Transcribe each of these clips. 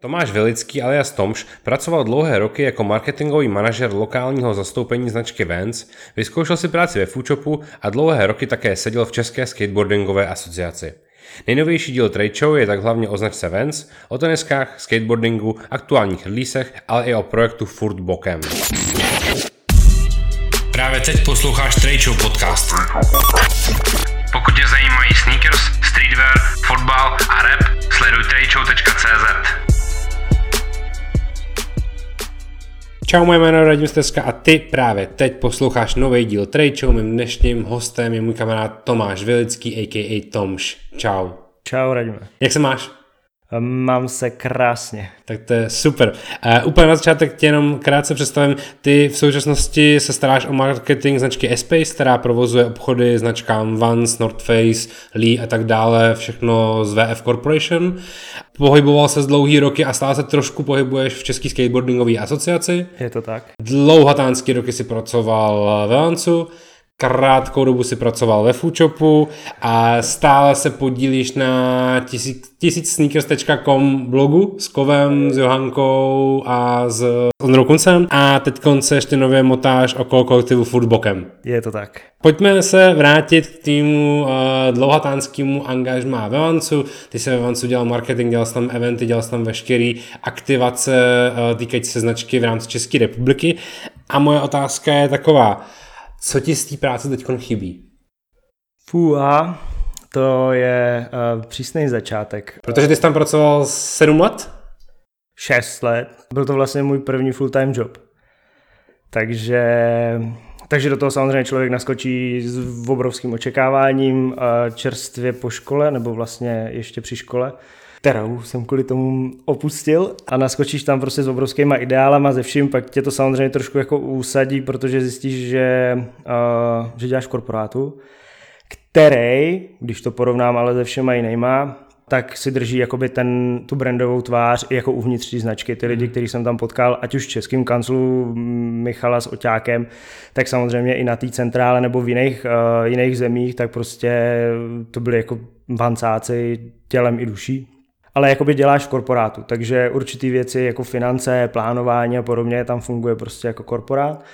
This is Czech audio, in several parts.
Tomáš Velický alias Tomš pracoval dlouhé roky jako marketingový manažer lokálního zastoupení značky Vans, vyzkoušel si práci ve Foodshopu a dlouhé roky také seděl v České skateboardingové asociaci. Nejnovější díl Trade Show je tak hlavně o značce Vans, o teniskách, skateboardingu, aktuálních releasech, ale i o projektu Furt Bokem. Právě teď posloucháš Trade Show podcast. Pokud tě zajímají sneakers, streetwear, fotbal a rap, sleduj tradeshow.cz. Čau, moje jméno je Radim Steska a ty právě teď posloucháš nový díl Trade Show. Mým dnešním hostem je můj kamarád Tomáš Vilický, a.k.a. Tomš. Čau. Čau, Radime. Jak se máš? Mám se krásně. Tak to je super. Uh, úplně na začátek tě jenom krátce představím. Ty v současnosti se staráš o marketing značky Espace, která provozuje obchody značkám Vans, North Face, Lee a tak dále, všechno z VF Corporation. Pohyboval se z dlouhý roky a stále se trošku pohybuješ v České skateboardingové asociaci. Je to tak. Dlouhatánský roky si pracoval ve Vansu krátkou dobu si pracoval ve Foodshopu a stále se podílíš na tisícsneakers.com blogu s Kovem, s Johankou a s Ondrou Kuncem a teď konce ještě nově motáš okolo kolektivu Foodbokem. Je to tak. Pojďme se vrátit k týmu uh, dlouhatánskému angažmá ve Vancu. Ty se ve Vancu dělal marketing, dělal jsi tam eventy, dělal jsi tam veškerý aktivace uh, týkající se značky v rámci České republiky. A moje otázka je taková, co ti z té práce teď chybí? Fúha, to je uh, přísný začátek. Protože ty jsi tam pracoval 7 let? 6 let. Byl to vlastně můj první full-time job. Takže, takže do toho samozřejmě člověk naskočí s obrovským očekáváním čerstvě po škole, nebo vlastně ještě při škole kterou jsem kvůli tomu opustil a naskočíš tam prostě s obrovskýma ideálama ze vším, pak tě to samozřejmě trošku jako usadí, protože zjistíš, že, uh, že děláš v korporátu, který, když to porovnám ale se všema jinýma, tak si drží jakoby ten, tu brandovou tvář i jako uvnitř té značky. Ty lidi, hmm. který jsem tam potkal, ať už v českém kanclu Michala s Oťákem, tak samozřejmě i na té centrále nebo v jiných, uh, jiných zemích, tak prostě to byly jako vancáci tělem i duší ale jakoby děláš v korporátu, takže určitý věci jako finance, plánování a podobně tam funguje prostě jako korporát.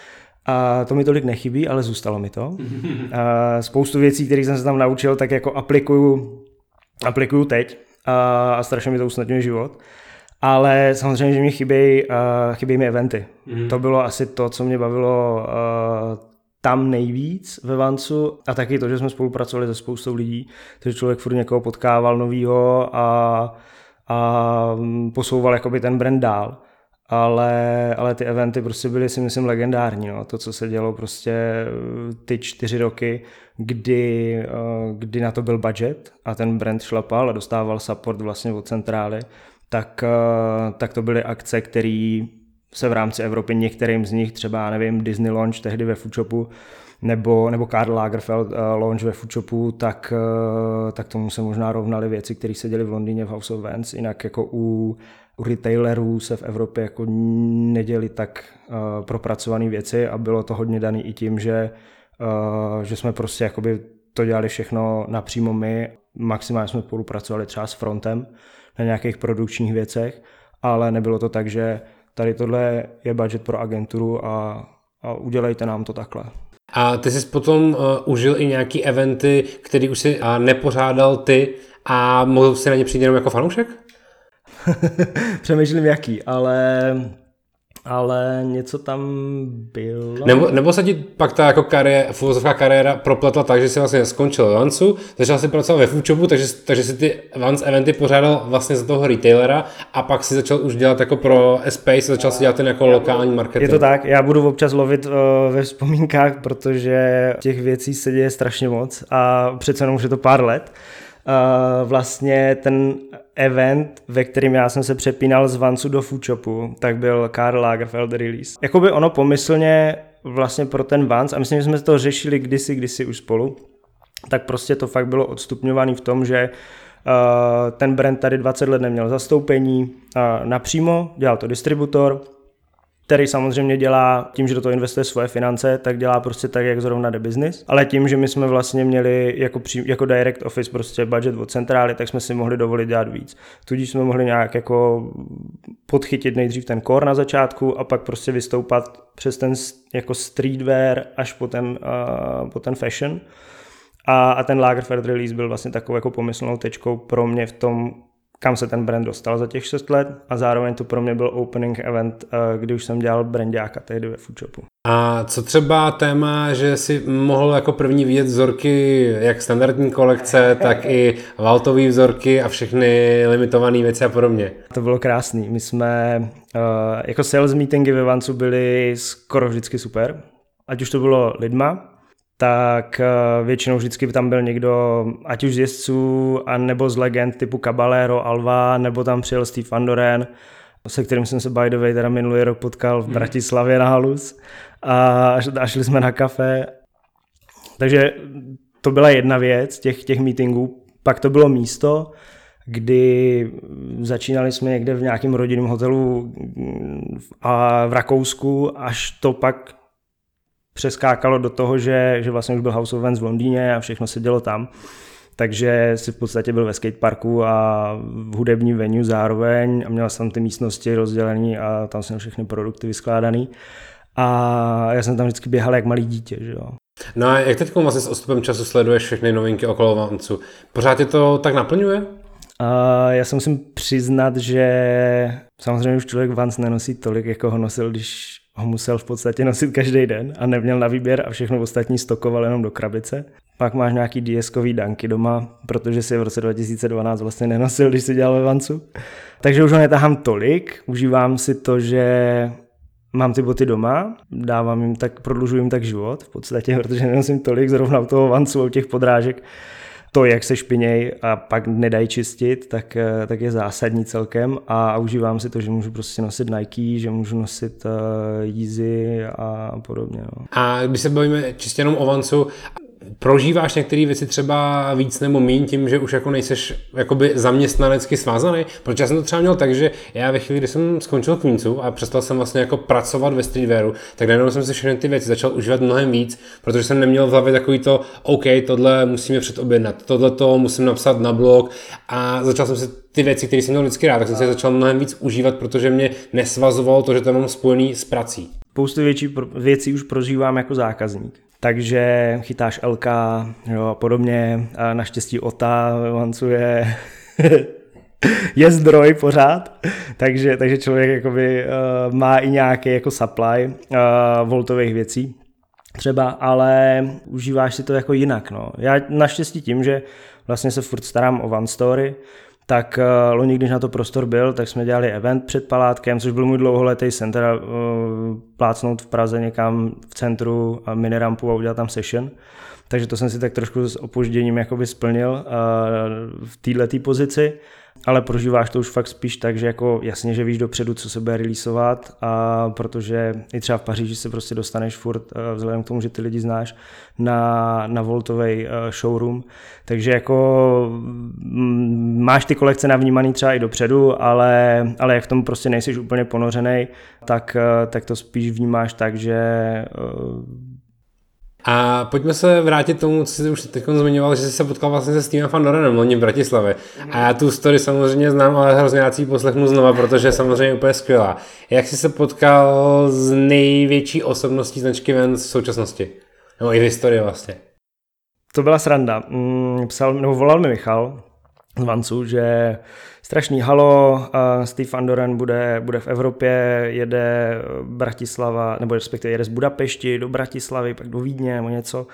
A to mi tolik nechybí, ale zůstalo mi to. A spoustu věcí, které jsem se tam naučil, tak jako aplikuju, aplikuju teď a, a strašně mi to usnadňuje život. Ale samozřejmě, že mi chybějí, uh, chybějí mi eventy. Mm. To bylo asi to, co mě bavilo uh, tam nejvíc ve Vancu a taky to, že jsme spolupracovali se spoustou lidí, takže člověk furt někoho potkával novýho a a mm, posouval jakoby ten brand dál. Ale, ale ty eventy prostě byly si myslím legendární. No. To, co se dělo prostě eh, ty čtyři roky, kdy, eh, kdy na to byl budget a ten brand šlapal a dostával support vlastně od centrály, tak, eh, tak to byly akce, které se v rámci Evropy některým z nich, třeba nevím, Disney Launch tehdy ve Foodshopu, nebo, nebo Karl Lagerfeld uh, launch ve Foodshopu, tak, uh, tak tomu se možná rovnaly věci, které se děly v Londýně v House of Vans, jinak jako u, u retailerů se v Evropě jako neděli tak uh, propracované věci a bylo to hodně daný i tím, že, uh, že jsme prostě jakoby to dělali všechno napřímo my, maximálně jsme spolupracovali třeba s frontem na nějakých produkčních věcech, ale nebylo to tak, že tady tohle je budget pro agenturu a, a udělejte nám to takhle. A ty jsi potom uh, užil i nějaký eventy, který už si uh, nepořádal ty a mohl si na ně přijít jenom jako fanoušek? Přemýšlím jaký, ale ale něco tam bylo. Nebo, nebo se ti pak ta jako kariéra, filozofská kariéra propletla tak, že jsi vlastně skončil v Vansu, začal si pracovat ve Foodshopu, takže, takže si ty Vans eventy pořádal vlastně za toho retailera a pak si začal už dělat jako pro Space, začal si dělat ten jako lokální marketing. Je to tak, já budu občas lovit uh, ve vzpomínkách, protože těch věcí se děje strašně moc a přece jenom už je to pár let. Uh, vlastně ten event, ve kterým já jsem se přepínal z Vancu do Foodshopu, tak byl Karl Lagerfeld release. Jakoby ono pomyslně vlastně pro ten Vans, a myslím, že jsme to řešili kdysi, kdysi už spolu, tak prostě to fakt bylo odstupňovaný v tom, že uh, ten brand tady 20 let neměl zastoupení uh, napřímo, dělal to distributor, který samozřejmě dělá tím, že do toho investuje svoje finance, tak dělá prostě tak, jak zrovna jde business. Ale tím, že my jsme vlastně měli jako, pří, jako direct office prostě budget od centrály, tak jsme si mohli dovolit dělat víc. Tudíž jsme mohli nějak jako podchytit nejdřív ten core na začátku a pak prostě vystoupat přes ten jako streetwear až po ten, uh, po ten fashion. A, a ten Lagerfeld release byl vlastně takovou jako pomyslnou tečkou pro mě v tom, kam se ten brand dostal za těch 6 let a zároveň to pro mě byl opening event, eh, kdy už jsem dělal brandáka tehdy ve Foodshopu. A co třeba téma, že si mohl jako první vidět vzorky jak standardní kolekce, tak i valtové vzorky a všechny limitované věci a podobně? To bylo krásný. My jsme uh, jako sales meetingy ve Vancu byly skoro vždycky super. Ať už to bylo lidma, tak eh, většinou vždycky tam byl někdo, ať už z jezdců, a nebo z legend typu Caballero, Alva, nebo tam přijel Steve Vandoren, se kterým jsem se by the way teda minulý rok potkal v hmm. Bratislavě na Halus a, a šli jsme na kafe. Takže to byla jedna věc těch, těch meetingů. Pak to bylo místo, kdy začínali jsme někde v nějakém rodinném hotelu a v Rakousku, až to pak přeskákalo do toho, že, že vlastně už byl House of Vans v Londýně a všechno se dělo tam. Takže si v podstatě byl ve skateparku a v hudební venue zároveň a měl jsem ty místnosti rozdělené a tam jsem všechny produkty vyskládaný. A já jsem tam vždycky běhal jak malý dítě, že jo. No a jak teď vlastně s odstupem času sleduješ všechny novinky okolo Vancu? Pořád tě to tak naplňuje? A já se musím přiznat, že samozřejmě už člověk Vans nenosí tolik, jako ho nosil, když ho musel v podstatě nosit každý den a neměl na výběr a všechno ostatní stokoval jenom do krabice. Pak máš nějaký DSkový danky doma, protože si v roce 2012 vlastně nenosil, když si dělal ve Vancu. Takže už ho netahám tolik, užívám si to, že mám ty boty doma, dávám jim tak, prodlužuji jim tak život v podstatě, protože nenosím tolik zrovna u toho Vancu, u těch podrážek to, jak se špiněj a pak nedají čistit, tak, eh, tak je zásadní celkem a užívám si to, že můžu prostě nosit Nike, že můžu nosit uh, Yeezy a podobně. No. A když se bavíme čistě jenom o Vancu, prožíváš některé věci třeba víc nebo méně tím, že už jako nejseš jakoby zaměstnanecky svázaný? Protože já jsem to třeba měl tak, že já ve chvíli, kdy jsem skončil Queensu a přestal jsem vlastně jako pracovat ve streetwearu, tak najednou jsem si všechny ty věci začal užívat mnohem víc, protože jsem neměl v hlavě takový to, OK, tohle musíme předobjednat, tohle to musím napsat na blog a začal jsem si ty věci, které jsem měl vždycky rád, tak jsem si začal mnohem víc užívat, protože mě nesvazovalo to, že to mám spojený s prací. Spoustu věcí, věcí už prožívám jako zákazník takže chytáš LK jo, a podobně. A naštěstí OTA lancuje je zdroj pořád, takže, takže člověk jakoby, uh, má i nějaký jako supply uh, voltových věcí třeba, ale užíváš si to jako jinak. No. Já naštěstí tím, že vlastně se furt starám o One Story, tak uh, loni, když na to prostor byl, tak jsme dělali event před Palátkem, což byl můj dlouholetý sen, teda uh, plácnout v Praze někam v centru uh, minirampu a udělat tam session. Takže to jsem si tak trošku s opožděním jakoby splnil uh, v této pozici ale prožíváš to už fakt spíš tak, že jako jasně, že víš dopředu, co se bude releaseovat a protože i třeba v Paříži se prostě dostaneš furt eh, vzhledem k tomu, že ty lidi znáš na, na Voltovej eh, showroom, takže jako mm, máš ty kolekce navnímaný třeba i dopředu, ale, ale jak v tom prostě nejsi úplně ponořený, tak, eh, tak to spíš vnímáš tak, že a pojďme se vrátit tomu, co jsi už teď zmiňoval, že jsi se potkal vlastně se Stevem Fandorenem loni v Bratislavě. A já tu story samozřejmě znám, ale hrozně já si poslechnu znova, protože je samozřejmě úplně skvělá. Jak jsi se potkal s největší osobností značky Vans v současnosti? Nebo i v historii vlastně. To byla sranda. Mm, psal, nebo volal mi Michal z Vancu, že strašný halo, Steve Andoran bude, bude v Evropě, jede Bratislava, nebo respektive jede z Budapešti do Bratislavy, pak do Vídně nebo něco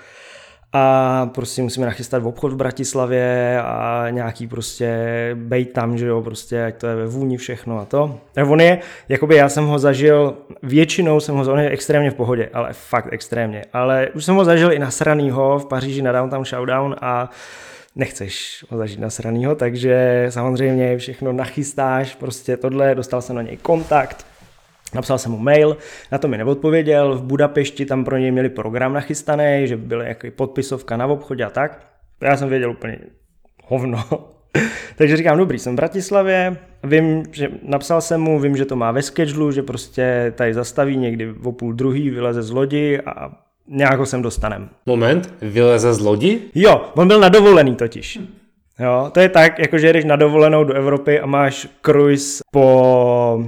a prostě musíme nachystat v obchod v Bratislavě a nějaký prostě bejt tam, že jo, prostě ať to je ve vůni všechno a to. A on je, jakoby já jsem ho zažil, většinou jsem ho, on je extrémně v pohodě, ale fakt extrémně, ale už jsem ho zažil i nasranýho v Paříži na Downtown Showdown a nechceš ho zažít nasranýho, takže samozřejmě všechno nachystáš, prostě tohle, dostal jsem na něj kontakt, Napsal jsem mu mail, na to mi neodpověděl, v Budapešti tam pro něj měli program nachystaný, že byl jako podpisovka na obchodě a tak. Já jsem věděl úplně hovno, Takže říkám, dobrý, jsem v Bratislavě, vím, že napsal jsem mu, vím, že to má ve schedulu, že prostě tady zastaví někdy o půl druhý, vyleze z lodi a nějak ho sem dostanem. Moment, vyleze z lodi? Jo, on byl na dovolený totiž. Jo, to je tak, jako že jdeš na dovolenou do Evropy a máš cruise po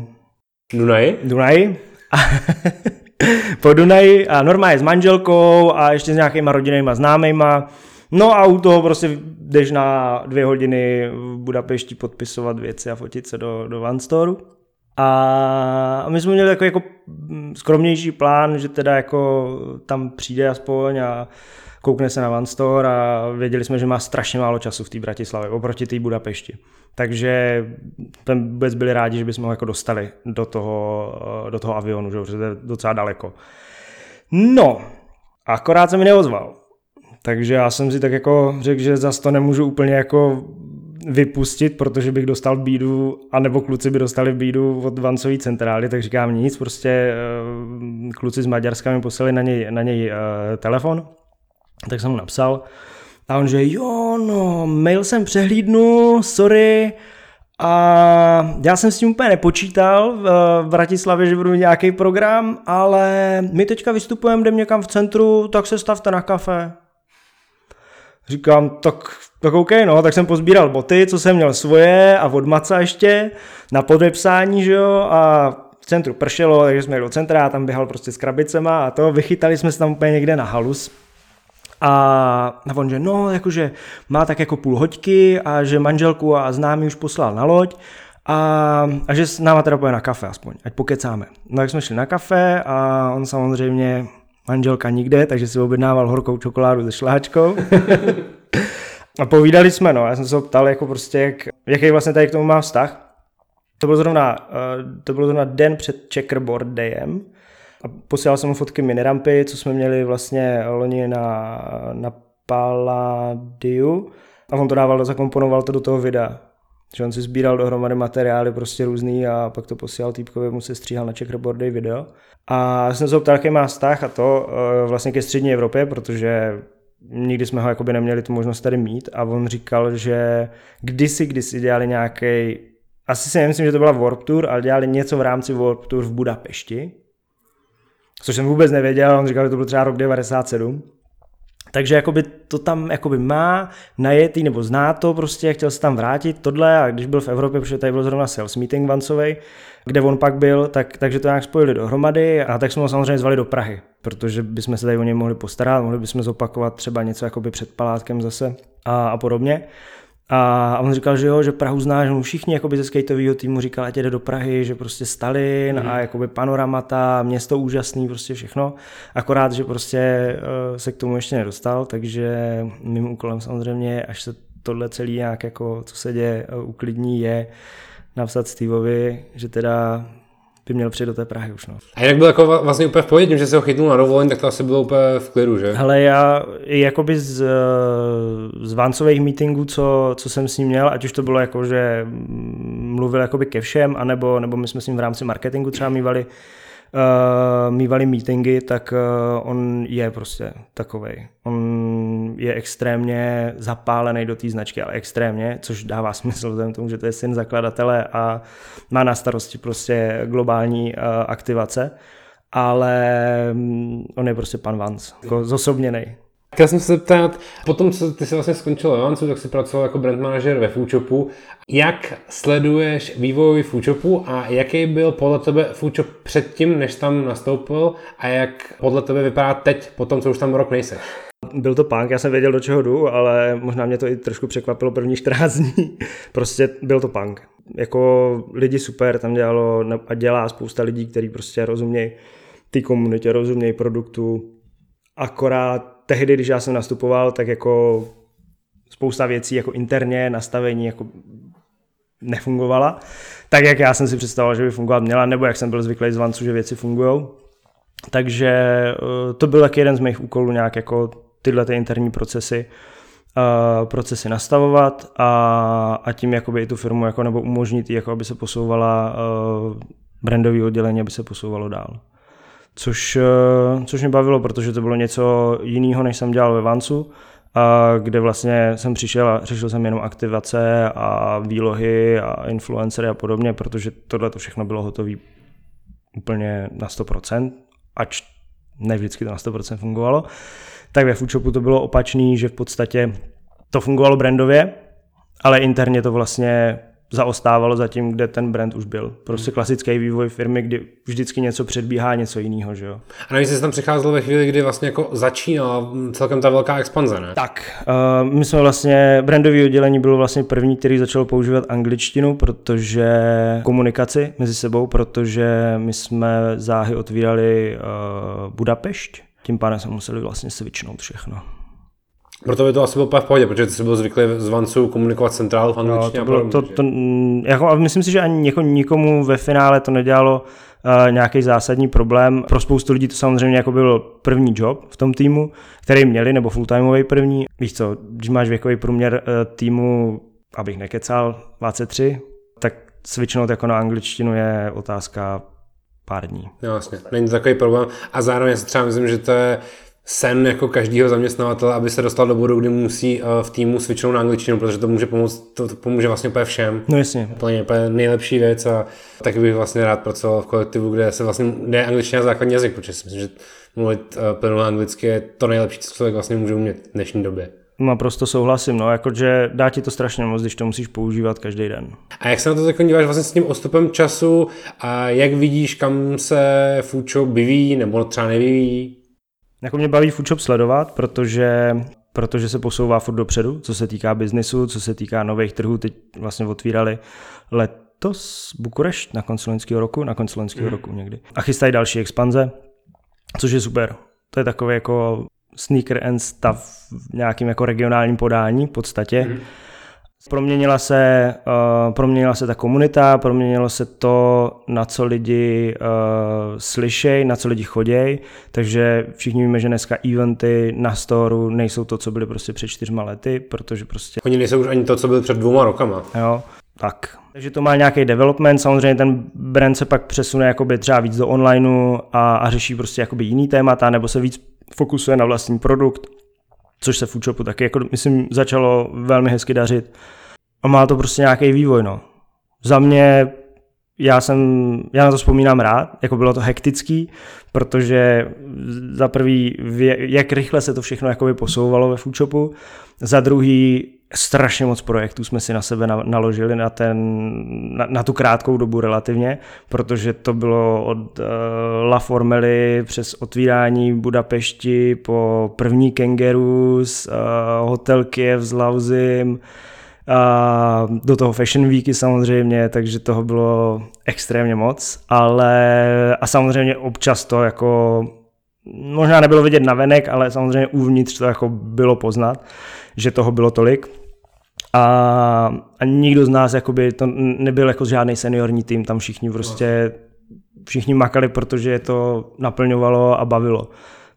Dunaji? Dunaji. A po Dunaji a normálně s manželkou a ještě s nějakýma rodinnýma známejma. No a u toho prostě jdeš na dvě hodiny v Budapešti podpisovat věci a fotit se do, do Van Store. A my jsme měli jako, jako skromnější plán, že teda jako tam přijde aspoň a koukne se na Van Store a věděli jsme, že má strašně málo času v té Bratislavě oproti té Budapešti. Takže tam vůbec byli rádi, že bychom ho jako dostali do toho, do toho avionu, že, to je docela daleko. No, akorát se mi neozval. Takže já jsem si tak jako řekl, že zase to nemůžu úplně jako vypustit, protože bych dostal bídu, anebo kluci by dostali bídu od Vancový centrály, tak říkám nic, prostě eh, kluci z Maďarska mi poslali na něj, na něj uh, telefon, tak jsem mu napsal a on že jo, no, mail jsem přehlídnul, sorry, a já jsem s tím úplně nepočítal v Bratislavě, že budu mít nějaký program, ale my teďka vystupujeme, jdem někam v centru, tak se stavte na kafe. Říkám, tak, tak OK, no, tak jsem pozbíral boty, co jsem měl svoje a od Maca ještě na podepsání, že jo, a v centru pršelo, takže jsme jeli do centra a tam běhal prostě s krabicema a to, vychytali jsme se tam úplně někde na halus. A on, že no, jakože má tak jako půl hoďky a že manželku a známý už poslal na loď a, a že s náma teda pojde na kafe aspoň, ať pokecáme. No tak jsme šli na kafe a on samozřejmě manželka nikde, takže si objednával horkou čokoládu se šláčkou. a povídali jsme, no, já jsem se ho ptal, jako prostě, jak, jaký vlastně tady k tomu má vztah. To bylo zrovna, uh, to bylo zrovna den před checkerboard dayem a posílal jsem mu fotky minirampy, co jsme měli vlastně loni na, na Palladiu a on to dával, zakomponoval to do toho videa. Že on si sbíral dohromady materiály prostě různý a pak to posílal týpkovi, mu se stříhal na checkerboardy video. A jsem se ptal, jaký má vztah a to eh, vlastně ke střední Evropě, protože nikdy jsme ho jakoby neměli tu možnost tady mít a on říkal, že kdysi, kdysi dělali nějaký, asi si nemyslím, že to byla Warp Tour, ale dělali něco v rámci Warp Tour v Budapešti, což jsem vůbec nevěděl, on říkal, že to byl třeba rok 97. Takže jakoby to tam jakoby má najetý nebo zná to prostě, chtěl se tam vrátit tohle a když byl v Evropě, protože tady byl zrovna sales meeting Vancovej, kde on pak byl, tak, takže to nějak spojili dohromady a tak jsme ho samozřejmě zvali do Prahy, protože bychom se tady o něj mohli postarat, mohli bychom zopakovat třeba něco jakoby před palátkem zase a, a podobně. A on říkal, že jo, že Prahu zná, že mu všichni jakoby ze skateového týmu říkal, ať jde do Prahy, že prostě Stalin mm. a jakoby panoramata, město úžasný, prostě všechno. Akorát, že prostě uh, se k tomu ještě nedostal, takže mým úkolem samozřejmě, až se tohle celý nějak jako, co se děje, uh, uklidní, je napsat Steveovi, že teda by měl přijet do té Prahy už. No. A jak byl jako vlastně úplně v pohodě, tím, že se ho chytnul na dovolení, tak to asi bylo úplně v klidu, že? Hele, já jakoby z, z Vancových meetingů, co, co jsem s ním měl, ať už to bylo jako, že mluvil jakoby ke všem, anebo, nebo my jsme s ním v rámci marketingu třeba mývali uh, mývali meetingy, tak uh, on je prostě takovej. On je extrémně zapálený do té značky, ale extrémně, což dává smysl vzhledem tomu, že to je syn zakladatele a má na starosti prostě globální uh, aktivace ale mm, on je prostě pan Vance, jako zosobněnej. Chtěl jsem se zeptat, potom, co ty se vlastně skončil ve Vancu, tak jsi pracoval jako brand manager ve Foodshopu. Jak sleduješ vývoj Foodshopu a jaký byl podle tebe Foodshop předtím, než tam nastoupil a jak podle tebe vypadá teď, po tom, co už tam rok nejseš? Byl to punk, já jsem věděl, do čeho jdu, ale možná mě to i trošku překvapilo první 14 dní. prostě byl to punk. Jako lidi super, tam dělalo a dělá spousta lidí, kteří prostě rozumějí té komunitě, rozumějí produktu, akorát tehdy, když já jsem nastupoval, tak jako spousta věcí jako interně, nastavení jako nefungovala, tak jak já jsem si představoval, že by fungovat měla, nebo jak jsem byl zvyklý z Vancu, že věci fungují. Takže eh, to byl taky jeden z mých úkolů nějak jako tyhle ty interní procesy, uh, procesy nastavovat a, a tím jakoby i tu firmu jako nebo umožnit jako aby se posouvala uh, brandový oddělení, aby se posouvalo dál což, eh, což mě bavilo, protože to bylo něco jiného, než jsem dělal ve Vancu kde vlastně jsem přišel a řešil jsem jenom aktivace a výlohy a influencery a podobně, protože tohle to všechno bylo hotové úplně na 100%, ač ne vždycky to na 100% fungovalo. Tak ve Foodshopu to bylo opačný, že v podstatě to fungovalo brandově, ale interně to vlastně zaostávalo za tím, kde ten brand už byl. Prostě hmm. klasický vývoj firmy, kdy vždycky něco předbíhá něco jiného, že jo. A navíc jsi tam přicházel ve chvíli, kdy vlastně jako začínala celkem ta velká expanze, ne? Tak, uh, my jsme vlastně, brandové oddělení bylo vlastně první, který začal používat angličtinu, protože komunikaci mezi sebou, protože my jsme záhy otvírali uh, Budapešť, tím pádem jsme museli vlastně switchnout všechno. Proto by to asi bylo v pohodě, protože jsi byl zvyklý z Vancu komunikovat centrálu v angličtině. No, to bylo, to, to, jako, a myslím si, že ani něko, nikomu ve finále to nedělalo uh, nějaký zásadní problém. Pro spoustu lidí to samozřejmě jako byl první job v tom týmu, který měli, nebo full-timeový první. Víš co, když máš věkový průměr uh, týmu, abych nekecal, 23, tak switchnout jako na angličtinu je otázka pár dní. Jo, vlastně, není to takový problém. A zároveň si třeba myslím, že to je sen jako každého zaměstnavatele, aby se dostal do bodu, kdy musí eh, v týmu switchnout na angličtinu, protože to může pomoct, to, to pomůže vlastně úplně všem. No jasně. Úplně, úplně nejlepší věc a taky bych vlastně rád pracoval v kolektivu, kde se vlastně, kde je angličtina základní jazyk, protože si myslím, že mluvit uh, plynule anglicky je to nejlepší, co člověk vlastně může umět v dnešní době. Naprosto souhlasím, no, jakože dá ti to strašně moc, když to musíš používat každý den. A jak se na to teď díváš vlastně s tím ostupem času a jak vidíš, kam se Fučo vyvíjí nebo třeba nevyvíjí? Jako mě baví Foodshop sledovat, protože protože se posouvá furt dopředu, co se týká biznisu, co se týká nových trhů. Teď vlastně otvírali letos Bukurešť na konci loňského roku, na konci loňského mm. roku někdy. A chystají další expanze, což je super. To je takový jako sneaker and stuff v nějakým jako regionálním podání v podstatě. Mm. Proměnila se, uh, proměnila se ta komunita, proměnilo se to, na co lidi uh, slyšejí, na co lidi chodějí, takže všichni víme, že dneska eventy na storu nejsou to, co byly prostě před čtyřma lety, protože prostě... Oni nejsou už ani to, co byly před dvouma rokama. Jo, tak. Takže to má nějaký development, samozřejmě ten brand se pak přesune jakoby třeba víc do onlineu a, a řeší prostě jakoby jiný témata, nebo se víc fokusuje na vlastní produkt, což se Foodshopu taky, jako myslím, začalo velmi hezky dařit. A má to prostě nějaký vývoj, no. Za mě, já jsem, já na to vzpomínám rád, jako bylo to hektický, protože za prvý, jak rychle se to všechno jakoby posouvalo ve Foodshopu, za druhý, strašně moc projektů jsme si na sebe naložili na, ten, na, na tu krátkou dobu relativně, protože to bylo od uh, La Formely přes otvírání Budapešti po první Kangaroos, uh, hotel Kiev s Lauzim, a do toho Fashion Weeky samozřejmě, takže toho bylo extrémně moc, ale a samozřejmě občas to jako možná nebylo vidět na venek, ale samozřejmě uvnitř to jako bylo poznat, že toho bylo tolik. A, a nikdo z nás jakoby, to nebyl jako žádný seniorní tým, tam všichni prostě všichni makali, protože je to naplňovalo a bavilo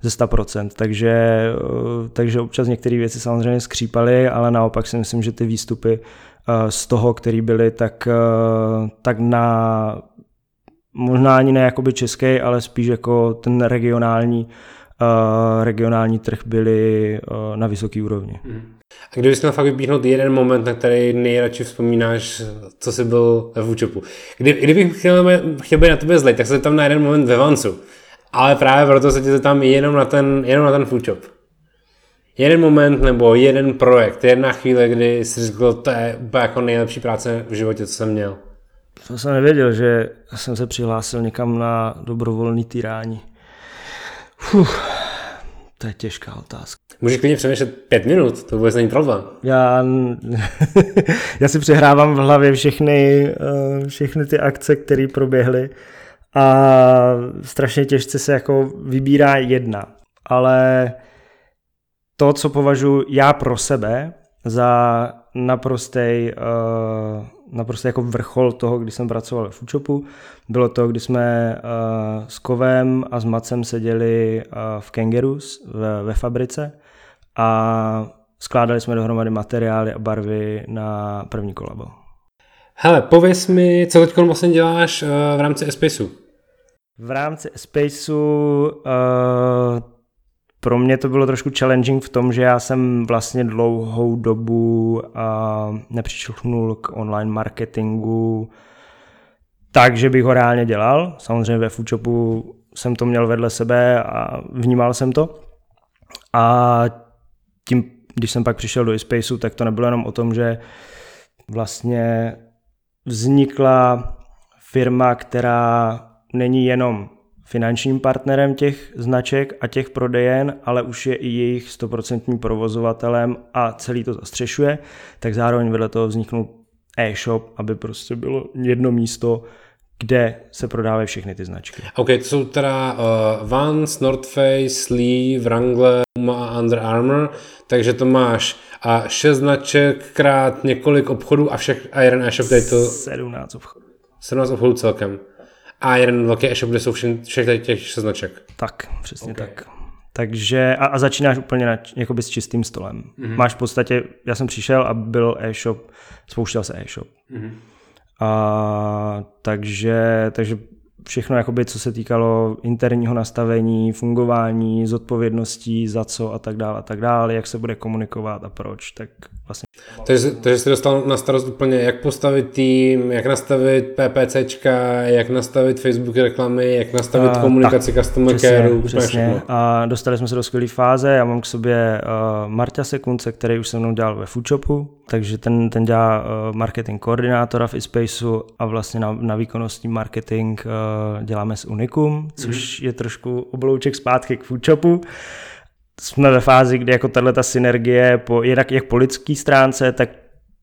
ze 100%, takže, eh, takže občas některé věci samozřejmě skřípaly, ale naopak si myslím, že ty výstupy eh, z toho, který byly, tak, eh, tak na možná ani ne jakoby český, ale spíš jako ten regionální, regionální trh byly na vysoké úrovni. Hmm. A kdybys měl fakt vypíchnout jeden moment, na který nejradši vzpomínáš, co jsi byl ve Vůčopu. Kdy, kdybych chtěl, chtěl být na tebe zlej, tak se tam na jeden moment ve Vancu. Ale právě proto se tě tam jenom na ten, jenom na ten shop. Jeden moment nebo jeden projekt, jedna chvíle, kdy jsi řekl, to je úplně jako nejlepší práce v životě, co jsem měl. To jsem nevěděl, že jsem se přihlásil někam na dobrovolný týrání. Fuh, to je těžká otázka. Můžeš klidně přemýšlet pět minut, to vůbec není problém. Já, já si přehrávám v hlavě všechny, eh, všechny ty akce, které proběhly a strašně těžce se jako vybírá jedna. Ale to, co považuji já pro sebe za naprostý, uh, naprostý jako vrchol toho, kdy jsem pracoval v Foodshopu, bylo to, kdy jsme uh, s Kovem a s Macem seděli uh, v Kangaroos ve, ve fabrice a skládali jsme dohromady materiály a barvy na první kolabo. Hele, pověs mi, co teď vlastně děláš uh, v rámci Espaceu? V rámci Spaceu uh, pro mě to bylo trošku challenging v tom, že já jsem vlastně dlouhou dobu uh, nepřičuchnul k online marketingu tak, že bych ho reálně dělal. Samozřejmě ve Foodshopu jsem to měl vedle sebe a vnímal jsem to. A tím, když jsem pak přišel do eSpaceu, tak to nebylo jenom o tom, že vlastně vznikla firma, která není jenom finančním partnerem těch značek a těch prodejen, ale už je i jejich 100% provozovatelem a celý to zastřešuje, tak zároveň vedle toho vzniknul e-shop, aby prostě bylo jedno místo, kde se prodávají všechny ty značky. OK, to jsou teda uh, Vans, North Face, Lee, Wrangler a Under Armour, takže to máš a šest značek krát několik obchodů a všech a jeden e-shop, tady to... 17 obchodů. 17 obchodů celkem. A jeden velký e-shop, kde jsou všech, všech těch šest značek. Tak, přesně okay. tak. Takže a, a začínáš úplně na, jakoby s čistým stolem. Mm-hmm. Máš v podstatě, já jsem přišel a byl e-shop, spouštěl se e-shop. Mm-hmm. A, takže, takže všechno, jakoby, co se týkalo interního nastavení, fungování, zodpovědností, za co a tak dále, a tak dále, jak se bude komunikovat a proč, tak vlastně. Takže, takže jsi dostal na starost úplně, jak postavit tým, jak nastavit PPCčka, jak nastavit Facebook reklamy, jak nastavit uh, komunikaci tak, customer care, přesně. A dostali jsme se do skvělé fáze, já mám k sobě uh, Marta Sekunce, který už se mnou dělal ve Foodshopu, takže ten, ten dělá uh, marketing koordinátora v iSpaceu a vlastně na, na výkonnostní marketing uh, děláme s Unicum, což mm. je trošku oblouček zpátky k Foodshopu. Jsme ve fázi, kdy jako tahle ta synergie po, jednak jak po lidské stránce, tak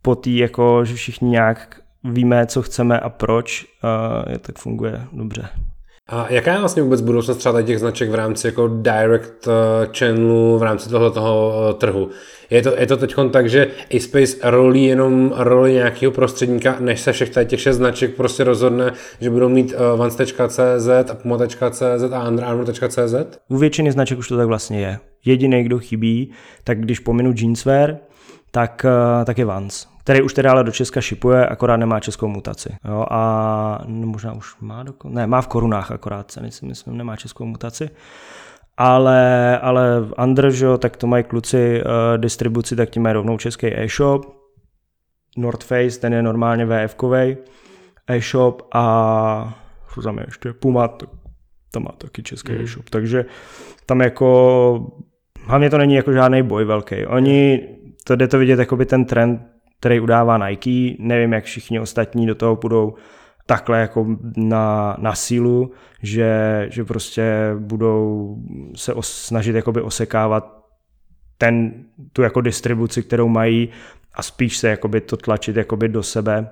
po té, jako, že všichni nějak víme, co chceme a proč, uh, tak funguje dobře. A jaká je vlastně vůbec budoucnost třeba těch značek v rámci jako direct eh, channelu, v rámci tohoto eh, trhu? Je to, je to teď tak, že eSpace rolí jenom roli nějakého prostředníka, než se všech těch šest značek prostě rozhodne, že budou mít uh, vans.cz, apmo.cz a underarmour.cz? U většiny značek už to tak vlastně je. Jediný, kdo chybí, tak když pominu jeanswear, tak, tak je Vans který už teda ale do Česka šipuje, akorát nemá českou mutaci. Jo, a no, možná už má dokon... Ne, má v korunách akorát ceny, si myslím, nemá českou mutaci. Ale, ale Under, že, tak to mají kluci uh, distribuci, tak ti mají rovnou český e-shop. North Face, ten je normálně vf e-shop a co tam je ještě, Puma, to, to má taky český mm. e-shop, takže tam jako hlavně to není jako žádný boj velký. Oni, to jde to vidět jakoby ten trend který udává Nike. Nevím, jak všichni ostatní do toho půjdou takhle jako na, na sílu, že, že prostě budou se os, snažit jakoby osekávat ten, tu jako distribuci, kterou mají a spíš se jakoby to tlačit jakoby do sebe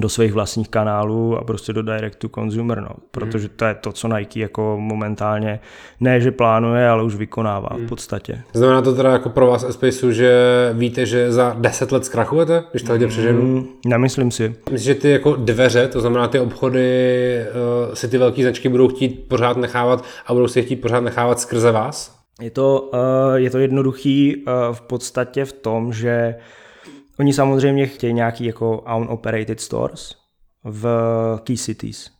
do svých vlastních kanálů a prostě do direct to consumer, no. protože to je to, co Nike jako momentálně ne, že plánuje, ale už vykonává v hmm. podstatě. Znamená to teda jako pro vás Espaceu, že víte, že za 10 let zkrachujete, když to hodně mm, přeženu? Nemyslím si. Myslím, že ty jako dveře, to znamená ty obchody, uh, si ty velké značky budou chtít pořád nechávat a budou si chtít pořád nechávat skrze vás? Je to, uh, je to jednoduchý uh, v podstatě v tom, že Oni samozřejmě chtějí nějaký jako own operated stores v key cities.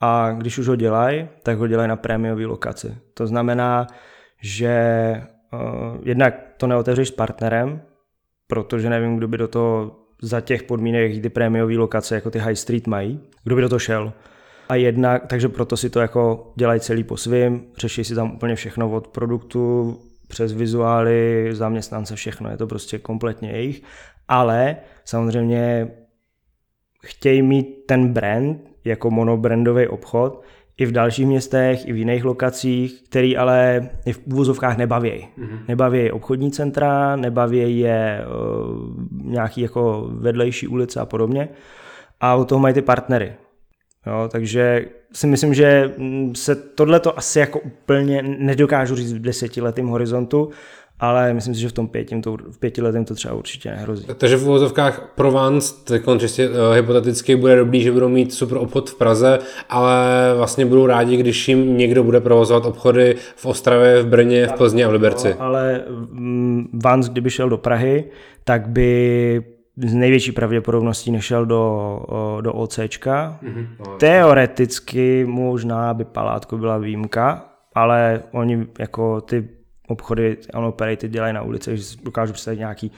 A když už ho dělají, tak ho dělají na prémiové lokaci. To znamená, že uh, jednak to neotevřeš s partnerem, protože nevím, kdo by do toho za těch podmínek ty prémiové lokace jako ty high street mají, kdo by do toho šel. A jednak, takže proto si to jako dělají celý po svým, řeší si tam úplně všechno od produktu, přes vizuály, zaměstnance, všechno, je to prostě kompletně jejich ale samozřejmě chtějí mít ten brand jako monobrandový obchod i v dalších městech, i v jiných lokacích, který ale i v úvozovkách nebaví. Mm-hmm. Nebaví obchodní centra, nebaví je uh, nějaký jako vedlejší ulice a podobně. A u toho mají ty partnery. Jo, takže si myslím, že se tohle to asi jako úplně nedokážu říct v desetiletém horizontu, ale myslím si, že v tom pěti, to, v pěti letém to třeba určitě nehrozí. Takže v uvozovkách Provence, tak čistě uh, hypoteticky bude dobrý, že budou mít super obchod v Praze, ale vlastně budou rádi, když jim někdo bude provozovat obchody v Ostravě, v Brně, v Plzni a v Liberci. No, ale mm, Vance, kdyby šel do Prahy, tak by z největší pravděpodobností nešel do, do OCčka. Mm-hmm. Teoreticky možná by Palátko byla výjimka, ale oni jako ty obchody on operated dělají na ulici, že dokážu představit nějaký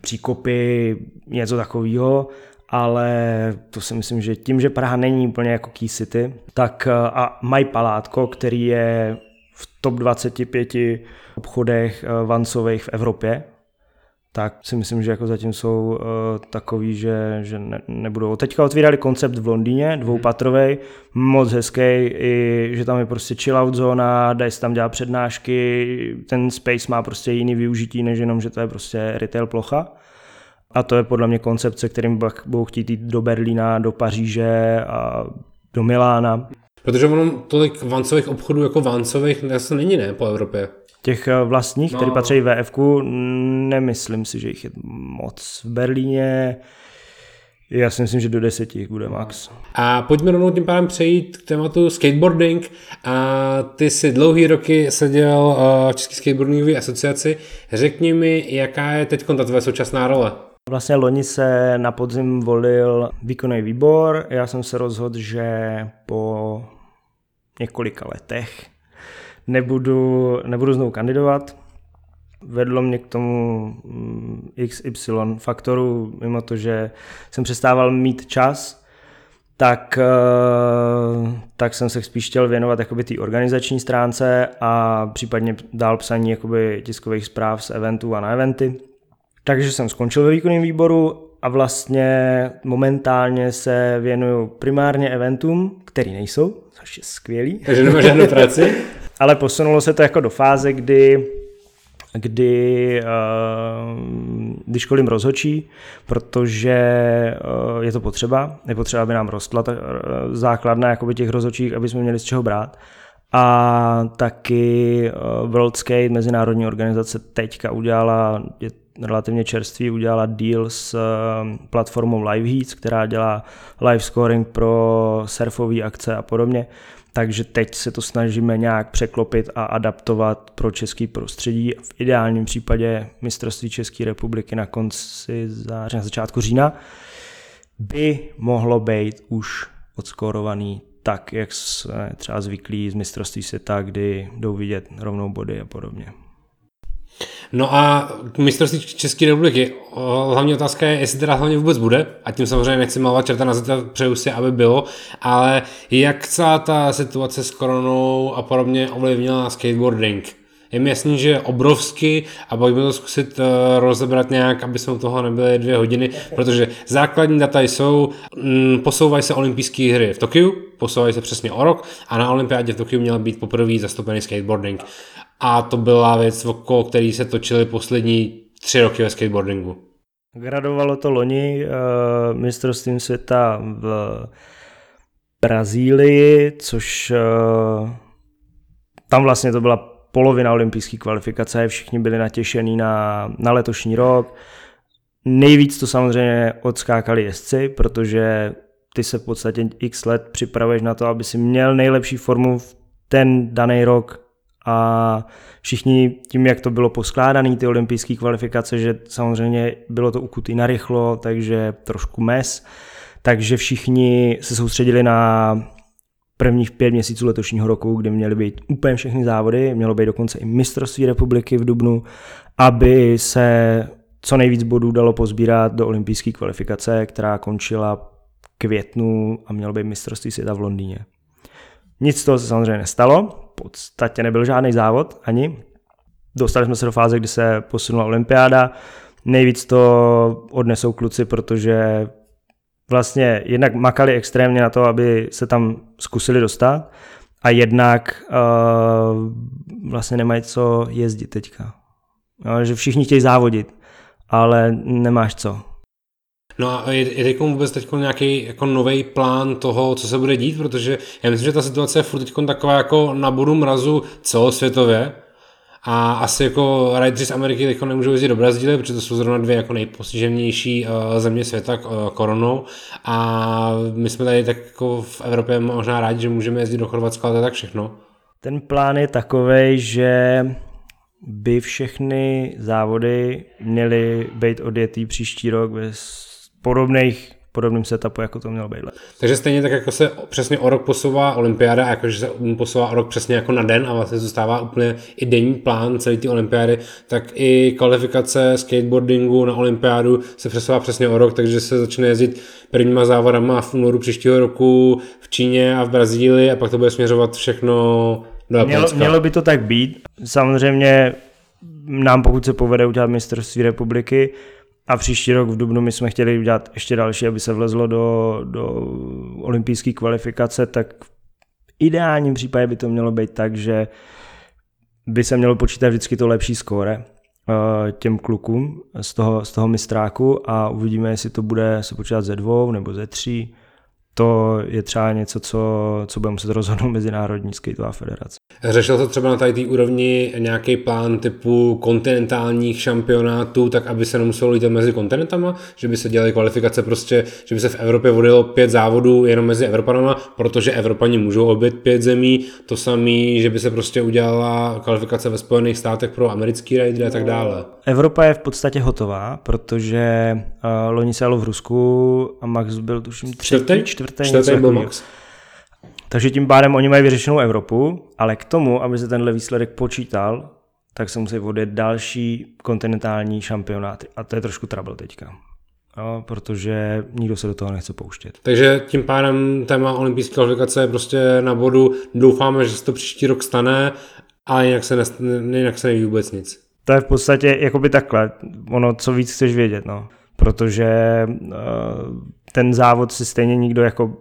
příkopy, něco takového, ale to si myslím, že tím, že Praha není úplně jako key city, tak a mají palátko, který je v top 25 obchodech vancových v Evropě, tak si myslím, že jako zatím jsou uh, takový, že, že ne, nebudou. Teďka otvírali koncept v Londýně, dvoupatrový, moc hezký, i že tam je prostě chill-out zóna, dají se tam dělat přednášky, ten space má prostě jiný využití, než jenom, že to je prostě retail plocha. A to je podle mě koncepce, kterým budou chtít jít do Berlína, do Paříže a do Milána. Protože ono tolik vancových obchodů jako vancových zase není, ne, po Evropě. Těch eh, vlastních, no. které patří VF, nemyslím si, že jich je moc. V Berlíně já si myslím, že do deseti bude max. A pojďme rovnou tím pádem přejít k tématu skateboarding. A ty si dlouhý roky seděl eh, v České skateboardingové asociaci. Řekni mi, jaká je teď ta tvoje současná role? Vlastně loni se na podzim volil výkonný výbor. Já jsem se rozhodl, že po několika letech nebudu, nebudu znovu kandidovat. Vedlo mě k tomu mm, XY faktoru, mimo to, že jsem přestával mít čas, tak, eh, tak jsem se spíš chtěl věnovat té organizační stránce a případně dál psaní jakoby tiskových zpráv z eventů a na eventy. Takže jsem skončil ve výkonném výboru a vlastně momentálně se věnuju primárně eventům, který nejsou, což je skvělý. Takže nemáš žádnou práci? Ale posunulo se to jako do fáze, kdy kdy, uh, kdy školím rozhočí, protože uh, je to potřeba, je potřeba, aby nám rostla ta uh, základna jakoby těch rozhočích, aby jsme měli z čeho brát. A taky World Skate, mezinárodní organizace, teďka udělala, je relativně čerstvý, udělala deal s platformou Liveheats, která dělá live scoring pro surfové akce a podobně takže teď se to snažíme nějak překlopit a adaptovat pro český prostředí. V ideálním případě mistrovství České republiky na konci září, na začátku října by mohlo být už odskorovaný tak, jak jsme třeba zvyklí z mistrovství světa, kdy jdou vidět rovnou body a podobně. No a mistrovství České republiky, hlavní otázka je, jestli teda hlavně vůbec bude, a tím samozřejmě nechci malovat čerta na zeta, přeju si, aby bylo, ale jak celá ta situace s koronou a podobně ovlivnila skateboarding? Je mi jasný, že je obrovský a pojďme to zkusit uh, rozebrat nějak, aby jsme u toho nebyli dvě hodiny, protože základní data jsou, mm, posouvají se olympijské hry v Tokiu, posouvají se přesně o rok a na olympiádě v Tokiu měl být poprvé zastoupený skateboarding a to byla věc, okolo který se točily poslední tři roky ve skateboardingu. Gradovalo to loni uh, mistrovstvím světa v Brazílii, což uh, tam vlastně to byla polovina olympijské kvalifikace, všichni byli natěšení na, na letošní rok. Nejvíc to samozřejmě odskákali jezdci, protože ty se v podstatě x let připravuješ na to, aby si měl nejlepší formu v ten daný rok a všichni tím, jak to bylo poskládané, ty olympijské kvalifikace, že samozřejmě bylo to ukutý narychlo, takže trošku mes, takže všichni se soustředili na prvních pět měsíců letošního roku, kdy měly být úplně všechny závody, mělo být dokonce i mistrovství republiky v Dubnu, aby se co nejvíc bodů dalo pozbírat do olympijské kvalifikace, která končila květnu a mělo být mistrovství světa v Londýně. Nic z toho se samozřejmě nestalo, podstatě nebyl žádný závod ani. Dostali jsme se do fáze, kdy se posunula olympiáda. Nejvíc to odnesou kluci, protože vlastně jednak makali extrémně na to, aby se tam zkusili dostat a jednak uh, vlastně nemají co jezdit teďka. No, že všichni chtějí závodit, ale nemáš co. No a je, je teď vůbec teď nějaký jako nový plán toho, co se bude dít, protože já myslím, že ta situace je furt teď taková jako na bodu mrazu celosvětově, a asi jako riders z Ameriky teď nemůžou jezdit do Brazílie, protože to jsou zrovna dvě jako nejpostiženější uh, země světa uh, koronou. A my jsme tady tak jako v Evropě možná rádi, že můžeme jezdit do Chorvatska, ale to je tak všechno. Ten plán je takový, že by všechny závody měly být odjetý příští rok bez podobných, podobném setupu, jako to mělo být. Takže stejně tak, jako se přesně o rok posouvá olympiáda, jakože se posouvá o rok přesně jako na den a vlastně zůstává úplně i denní plán celé ty olympiády, tak i kvalifikace skateboardingu na olympiádu se přesouvá přesně o rok, takže se začne jezdit prvníma závodama v únoru příštího roku v Číně a v Brazílii a pak to bude směřovat všechno do mělo, mělo by to tak být. Samozřejmě nám pokud se povede udělat mistrovství republiky, a příští rok v Dubnu my jsme chtěli udělat ještě další, aby se vlezlo do, do olympijské kvalifikace, tak v ideálním případě by to mělo být tak, že by se mělo počítat vždycky to lepší skóre eh, těm klukům z toho, z toho mistráku a uvidíme, jestli to bude se počítat ze dvou nebo ze tří to je třeba něco, co, co bude muset rozhodnout Mezinárodní skateová federace. Řešil se třeba na tady té úrovni nějaký plán typu kontinentálních šampionátů, tak aby se nemuselo lítat mezi kontinentama, že by se dělaly kvalifikace prostě, že by se v Evropě vodilo pět závodů jenom mezi Evropanama, protože Evropani můžou obět pět zemí, to samé, že by se prostě udělala kvalifikace ve Spojených státech pro americký raidery a tak dále. Evropa je v podstatě hotová, protože uh, loni se v Rusku a Max byl tuším třetí, čtvrtý, čtvrtý, čtvrtý byl Max. Takže tím pádem oni mají vyřešenou Evropu, ale k tomu, aby se tenhle výsledek počítal, tak se musí vodit další kontinentální šampionáty. A to je trošku trouble teďka. Jo, protože nikdo se do toho nechce pouštět. Takže tím pádem téma olympijské kvalifikace je prostě na bodu. Doufáme, že se to příští rok stane, ale jinak se, ne, jinak se neví vůbec nic. To je v podstatě jakoby takhle. Ono, co víc chceš vědět, no. Protože uh, ten závod si stejně nikdo jako...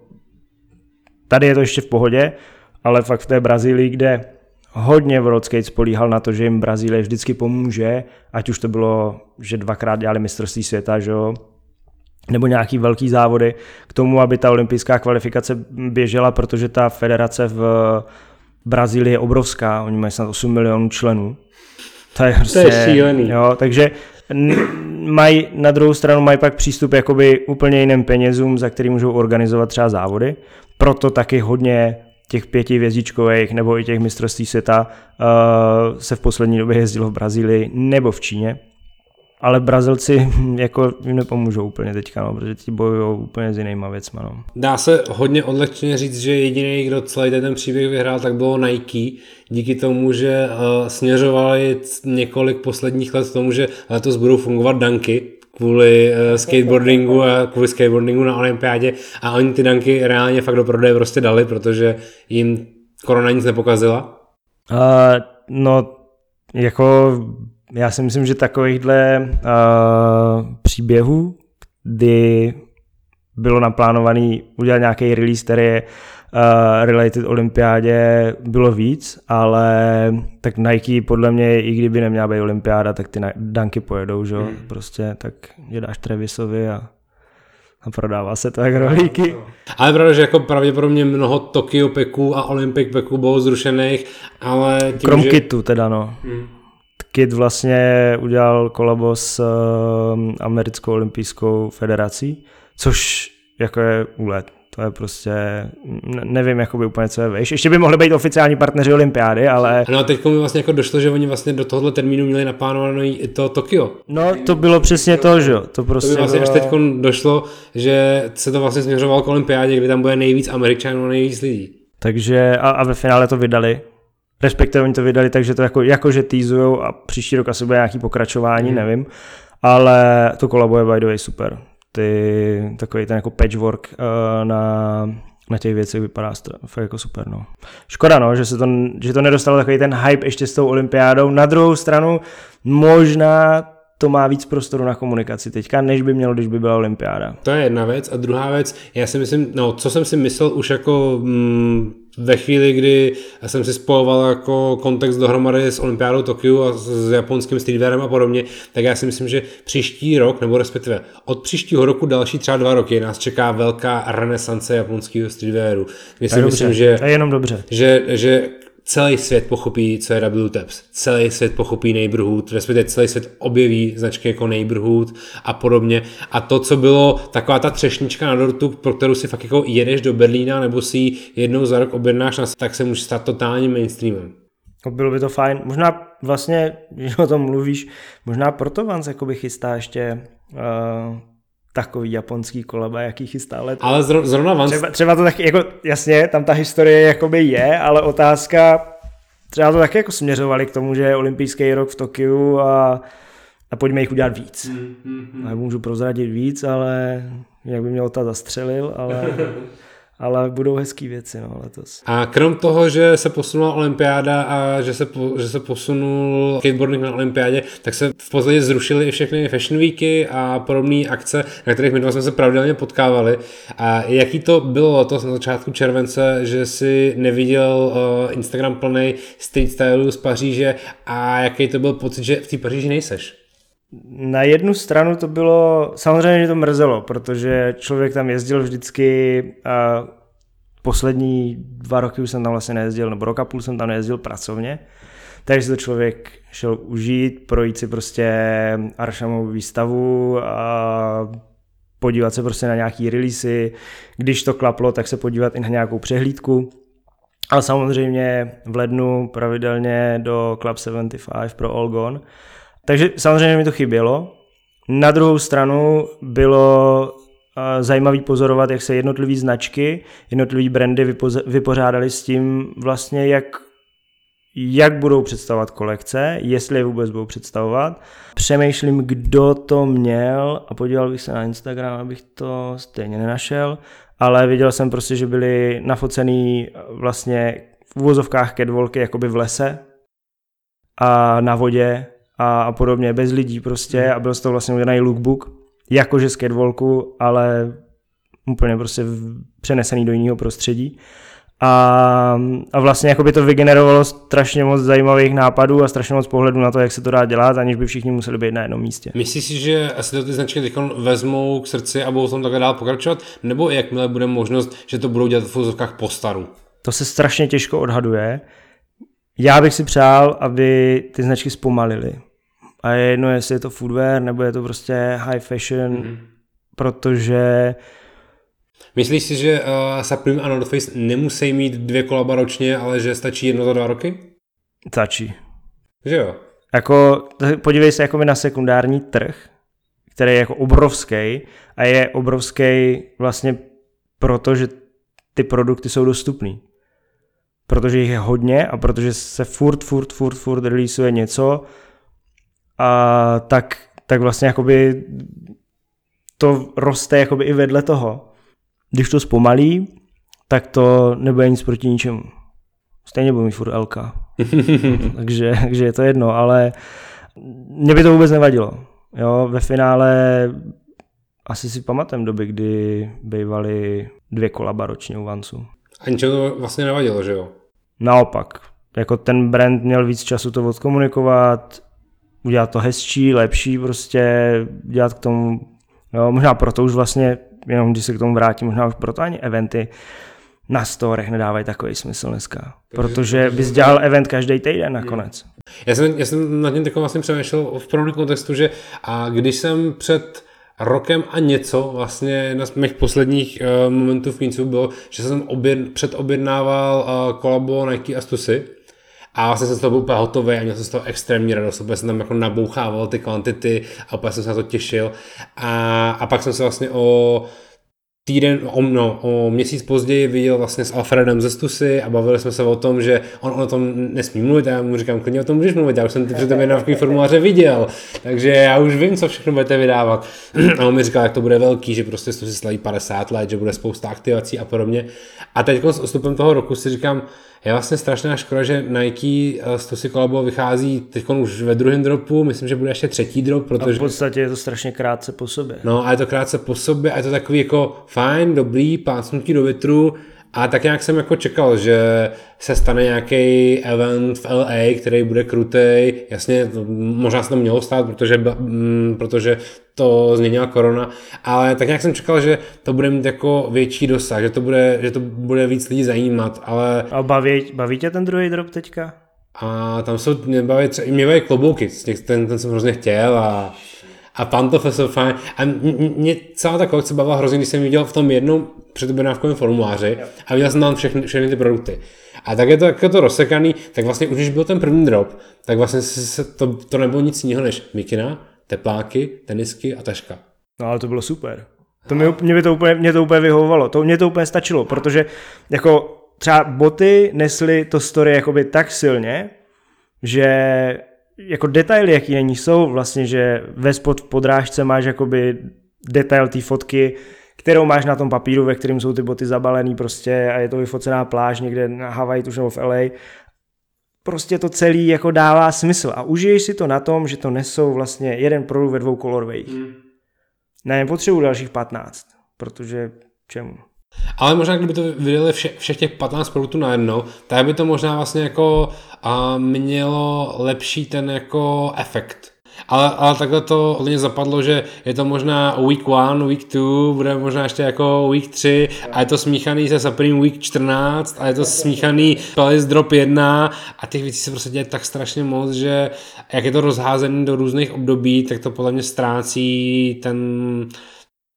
Tady je to ještě v pohodě, ale fakt v té Brazílii, kde hodně World Skate spolíhal na to, že jim Brazílie vždycky pomůže, ať už to bylo, že dvakrát dělali mistrovství světa, že jo, nebo nějaký velký závody k tomu, aby ta olympijská kvalifikace běžela, protože ta federace v Brazílii je obrovská, oni mají snad 8 milionů členů. To je, prostě, to je šílený. Jo, takže mají, na druhou stranu mají pak přístup jakoby úplně jiným penězům, za který můžou organizovat třeba závody. Proto taky hodně těch pěti vězdičkových nebo i těch mistrovství světa uh, se v poslední době jezdilo v Brazílii nebo v Číně. Ale Brazilci jako jim nepomůžou úplně teďka, no, protože ti bojují úplně s jinýma věcma. No. Dá se hodně odlehčeně říct, že jediný, kdo celý ten příběh vyhrál, tak bylo Nike. Díky tomu, že uh, směřovali několik posledních let k tomu, že letos budou fungovat danky, kvůli uh, skateboardingu a kvůli skateboardingu na olympiádě a oni ty danky reálně fakt do prodeje prostě dali, protože jim korona nic nepokazila? Uh, no, jako já si myslím, že takovýchhle uh, příběhů, kdy bylo naplánovaný udělat nějaký release, který je uh, related olympiádě, bylo víc, ale tak Nike podle mě, i kdyby neměla být olympiáda, tak ty danky pojedou, že hmm. prostě, tak je dáš Trevisovi a a prodává se to jak rohlíky. Ale pravda, že jako pravděpodobně mnoho Tokyo peků a Olympic peků bylo zrušených, ale tím, Krom že... kitu teda no. Hmm. Kit vlastně udělal kolabo s uh, americkou olympijskou federací, což jako je úlet. To je prostě, nevím jakoby úplně, co je vejš. Ještě by mohli být oficiální partneři olympiády, ale... No a teď mi vlastně jako došlo, že oni vlastně do tohohle termínu měli naplánované i to Tokio. No to bylo přesně to, že jo. To prostě to by vlastně bylo... až teď došlo, že se to vlastně směřovalo k olympiádě, kde tam bude nejvíc Američanů a nejvíc lidí. Takže a, a ve finále to vydali respektive oni to vydali takže to jako, jakože týzujou a příští rok asi bude nějaký pokračování, hmm. nevím, ale to kolabo je by the way super. Ty, takový ten jako patchwork uh, na, na těch věcech vypadá fakt jako super, no. Škoda, no, že, se to, že to nedostalo takový ten hype ještě s tou olympiádou. Na druhou stranu, možná to má víc prostoru na komunikaci teďka, než by mělo, když by byla olympiáda. To je jedna věc. A druhá věc, já si myslím, no, co jsem si myslel už jako mm, ve chvíli, kdy jsem si spojoval jako kontext dohromady s Olympiádou Tokio a s japonským streetwearem a podobně, tak já si myslím, že příští rok, nebo respektive od příštího roku další třeba dva roky nás čeká velká renesance japonského streetwearu. Kdy si myslím, že, je jenom dobře. Že, že celý svět pochopí, co je WTAPS. Celý svět pochopí Neighborhood, respektive celý svět objeví značky jako Neighborhood a podobně. A to, co bylo taková ta třešnička na dortu, pro kterou si fakt jako jedeš do Berlína nebo si ji jednou za rok objednáš, tak se může stát totálním mainstreamem. No, bylo by to fajn. Možná vlastně, když o tom mluvíš, možná proto Vans jakoby chystá ještě uh, takový japonský kolaba, jaký chystá let. Ale zrovna Vans... Třeba, třeba to taky, jako, jasně, tam ta historie jakoby je, ale otázka, třeba to taky jako směřovali k tomu, že je olympijský rok v Tokiu a, a pojďme jich udělat víc. Mm, mm, mm. Můžu prozradit víc, ale jak by mě ta zastřelil, ale ale budou hezký věci no, letos. A krom toho, že se posunula olympiáda a že se, po, že se posunul skateboarding na olympiádě, tak se v podstatě zrušily i všechny fashion weeky a podobné akce, na kterých my dva jsme se pravidelně potkávali. A jaký to bylo letos na začátku července, že si neviděl uh, Instagram plný street stylu z Paříže a jaký to byl pocit, že v té Paříži nejseš? Na jednu stranu to bylo, samozřejmě mě to mrzelo, protože člověk tam jezdil vždycky a poslední dva roky už jsem tam vlastně nejezdil, nebo roka půl jsem tam nejezdil pracovně, takže si to člověk šel užít, projít si prostě Aršamovou výstavu a podívat se prostě na nějaký releasy, když to klaplo, tak se podívat i na nějakou přehlídku. Ale samozřejmě v lednu pravidelně do Club 75 pro All Gone, takže samozřejmě mi to chybělo. Na druhou stranu bylo eh, zajímavý pozorovat, jak se jednotlivé značky, jednotlivé brandy vypořádali s tím vlastně, jak, jak budou představovat kolekce, jestli je vůbec budou představovat. Přemýšlím, kdo to měl a podíval bych se na Instagram, abych to stejně nenašel, ale viděl jsem prostě, že byly nafocený vlastně v úvozovkách catwalky jakoby v lese a na vodě a, a podobně, bez lidí prostě hmm. a byl z toho vlastně udělaný lookbook, jakože z catwalku, ale úplně prostě přenesený do jiného prostředí. A, a vlastně jako by to vygenerovalo strašně moc zajímavých nápadů a strašně moc pohledů na to, jak se to dá dělat, aniž by všichni museli být na jednom místě. Myslíš si, že asi to ty značky teď vezmou k srdci a budou tam takhle dál pokračovat, nebo jakmile bude možnost, že to budou dělat v fuzovkách po staru? To se strašně těžko odhaduje. Já bych si přál, aby ty značky zpomalily a je jedno, jestli je to foodwear, nebo je to prostě high fashion, mm-hmm. protože Myslíš si, že uh, Supreme a North Face nemusí mít dvě kolaba ročně, ale že stačí jedno za dva roky? Stačí. Že jo? Jako, podívej se jako na sekundární trh, který je jako obrovský a je obrovský vlastně proto, že ty produkty jsou dostupný. Protože jich je hodně a protože se furt, furt, furt, furt releaseuje něco, a tak, tak vlastně jakoby to roste jakoby i vedle toho. Když to zpomalí, tak to nebude nic proti ničemu. Stejně budu mít furt LK. takže, takže je to jedno, ale mě by to vůbec nevadilo. Jo, ve finále asi si pamatem doby, kdy bývaly dvě kolaba ročně u Vancu. A ničeho to vlastně nevadilo, že jo? Naopak. Jako ten brand měl víc času to odkomunikovat, udělat to hezčí, lepší, prostě dělat k tomu, jo, možná proto už vlastně, jenom když se k tomu vrátím, možná už proto ani eventy na storech nedávají takový smysl dneska. Protože bys dělal event každý týden nakonec. Já jsem, já jsem nad tím takovým vlastně přemýšlel v podobném kontextu, že a když jsem před rokem a něco, vlastně na mých posledních uh, momentů v Kincu bylo, že jsem oběd, předobjednával uh, kolabo Nike a Stusy a vlastně jsem z toho byl úplně hotový a měl jsem z toho extrémní radost, úplně jsem tam jako nabouchával ty kvantity a úplně jsem se na to těšil. A, a pak jsem se vlastně o týden, o, no, o měsíc později viděl vlastně s Alfredem ze Stusy a bavili jsme se o tom, že on, on o tom nesmí mluvit a já mu říkám, klidně o tom můžeš mluvit, já už jsem ty předtím jednávkový formuláře viděl, takže já už vím, co všechno budete vydávat. A on mi říkal, jak to bude velký, že prostě Stusy slaví 50 let, že bude spousta aktivací a podobně. A teď s odstupem toho roku si říkám, je vlastně strašná škoda, že Nike eh, si kolabo vychází teď už ve druhém dropu, myslím, že bude ještě třetí drop, protože... A v podstatě je to strašně krátce po sobě. No a je to krátce po sobě a je to takový jako fajn, dobrý, pásnutí do větru, a tak nějak jsem jako čekal, že se stane nějaký event v LA, který bude krutý. Jasně, možná se to mělo stát, protože, protože to změnila korona, ale tak nějak jsem čekal, že to bude mít jako větší dosah, že to bude, že to bude víc lidí zajímat, ale... A baví, baví tě ten druhý drop teďka? A tam jsou, mě baví, třeba, mě baví klobouky, ten, ten jsem hrozně chtěl a a pantofle jsou fajn. A mě celá ta kolekce bavila hrozně, když jsem viděl v tom jednom předobjednávkovém formuláři a viděl jsem tam všechny, všechny ty produkty. A tak je to, jak je to rozsekaný, tak vlastně už když byl ten první drop, tak vlastně se, to, to nebylo nic jiného než mikina, tepláky, tenisky a taška. No ale to bylo super. To mě, mě, by to úplně, mě to úplně vyhovovalo, to, mě to úplně stačilo, protože jako třeba boty nesly to story jakoby tak silně, že jako detaily, jaký na ní jsou, vlastně, že ve spod v podrážce máš jakoby detail té fotky, kterou máš na tom papíru, ve kterém jsou ty boty zabalený prostě a je to vyfocená pláž někde na Hawaii, tuž nebo v LA. Prostě to celý jako dává smysl a užiješ si to na tom, že to nesou vlastně jeden produkt ve dvou kolorvejích. Hmm. Ne, nepotřebuji dalších 15, protože čemu? Ale možná, kdyby to vydali vše, všech těch 15 produktů najednou, tak by to možná vlastně jako a mělo lepší ten jako efekt. Ale, ale takhle to hodně zapadlo, že je to možná week one, week two, bude možná ještě jako week 3 a je to smíchaný se Supreme week 14 a je to smíchaný Palace Drop 1 a těch věcí se prostě děje tak strašně moc, že jak je to rozházený do různých období, tak to podle mě ztrácí ten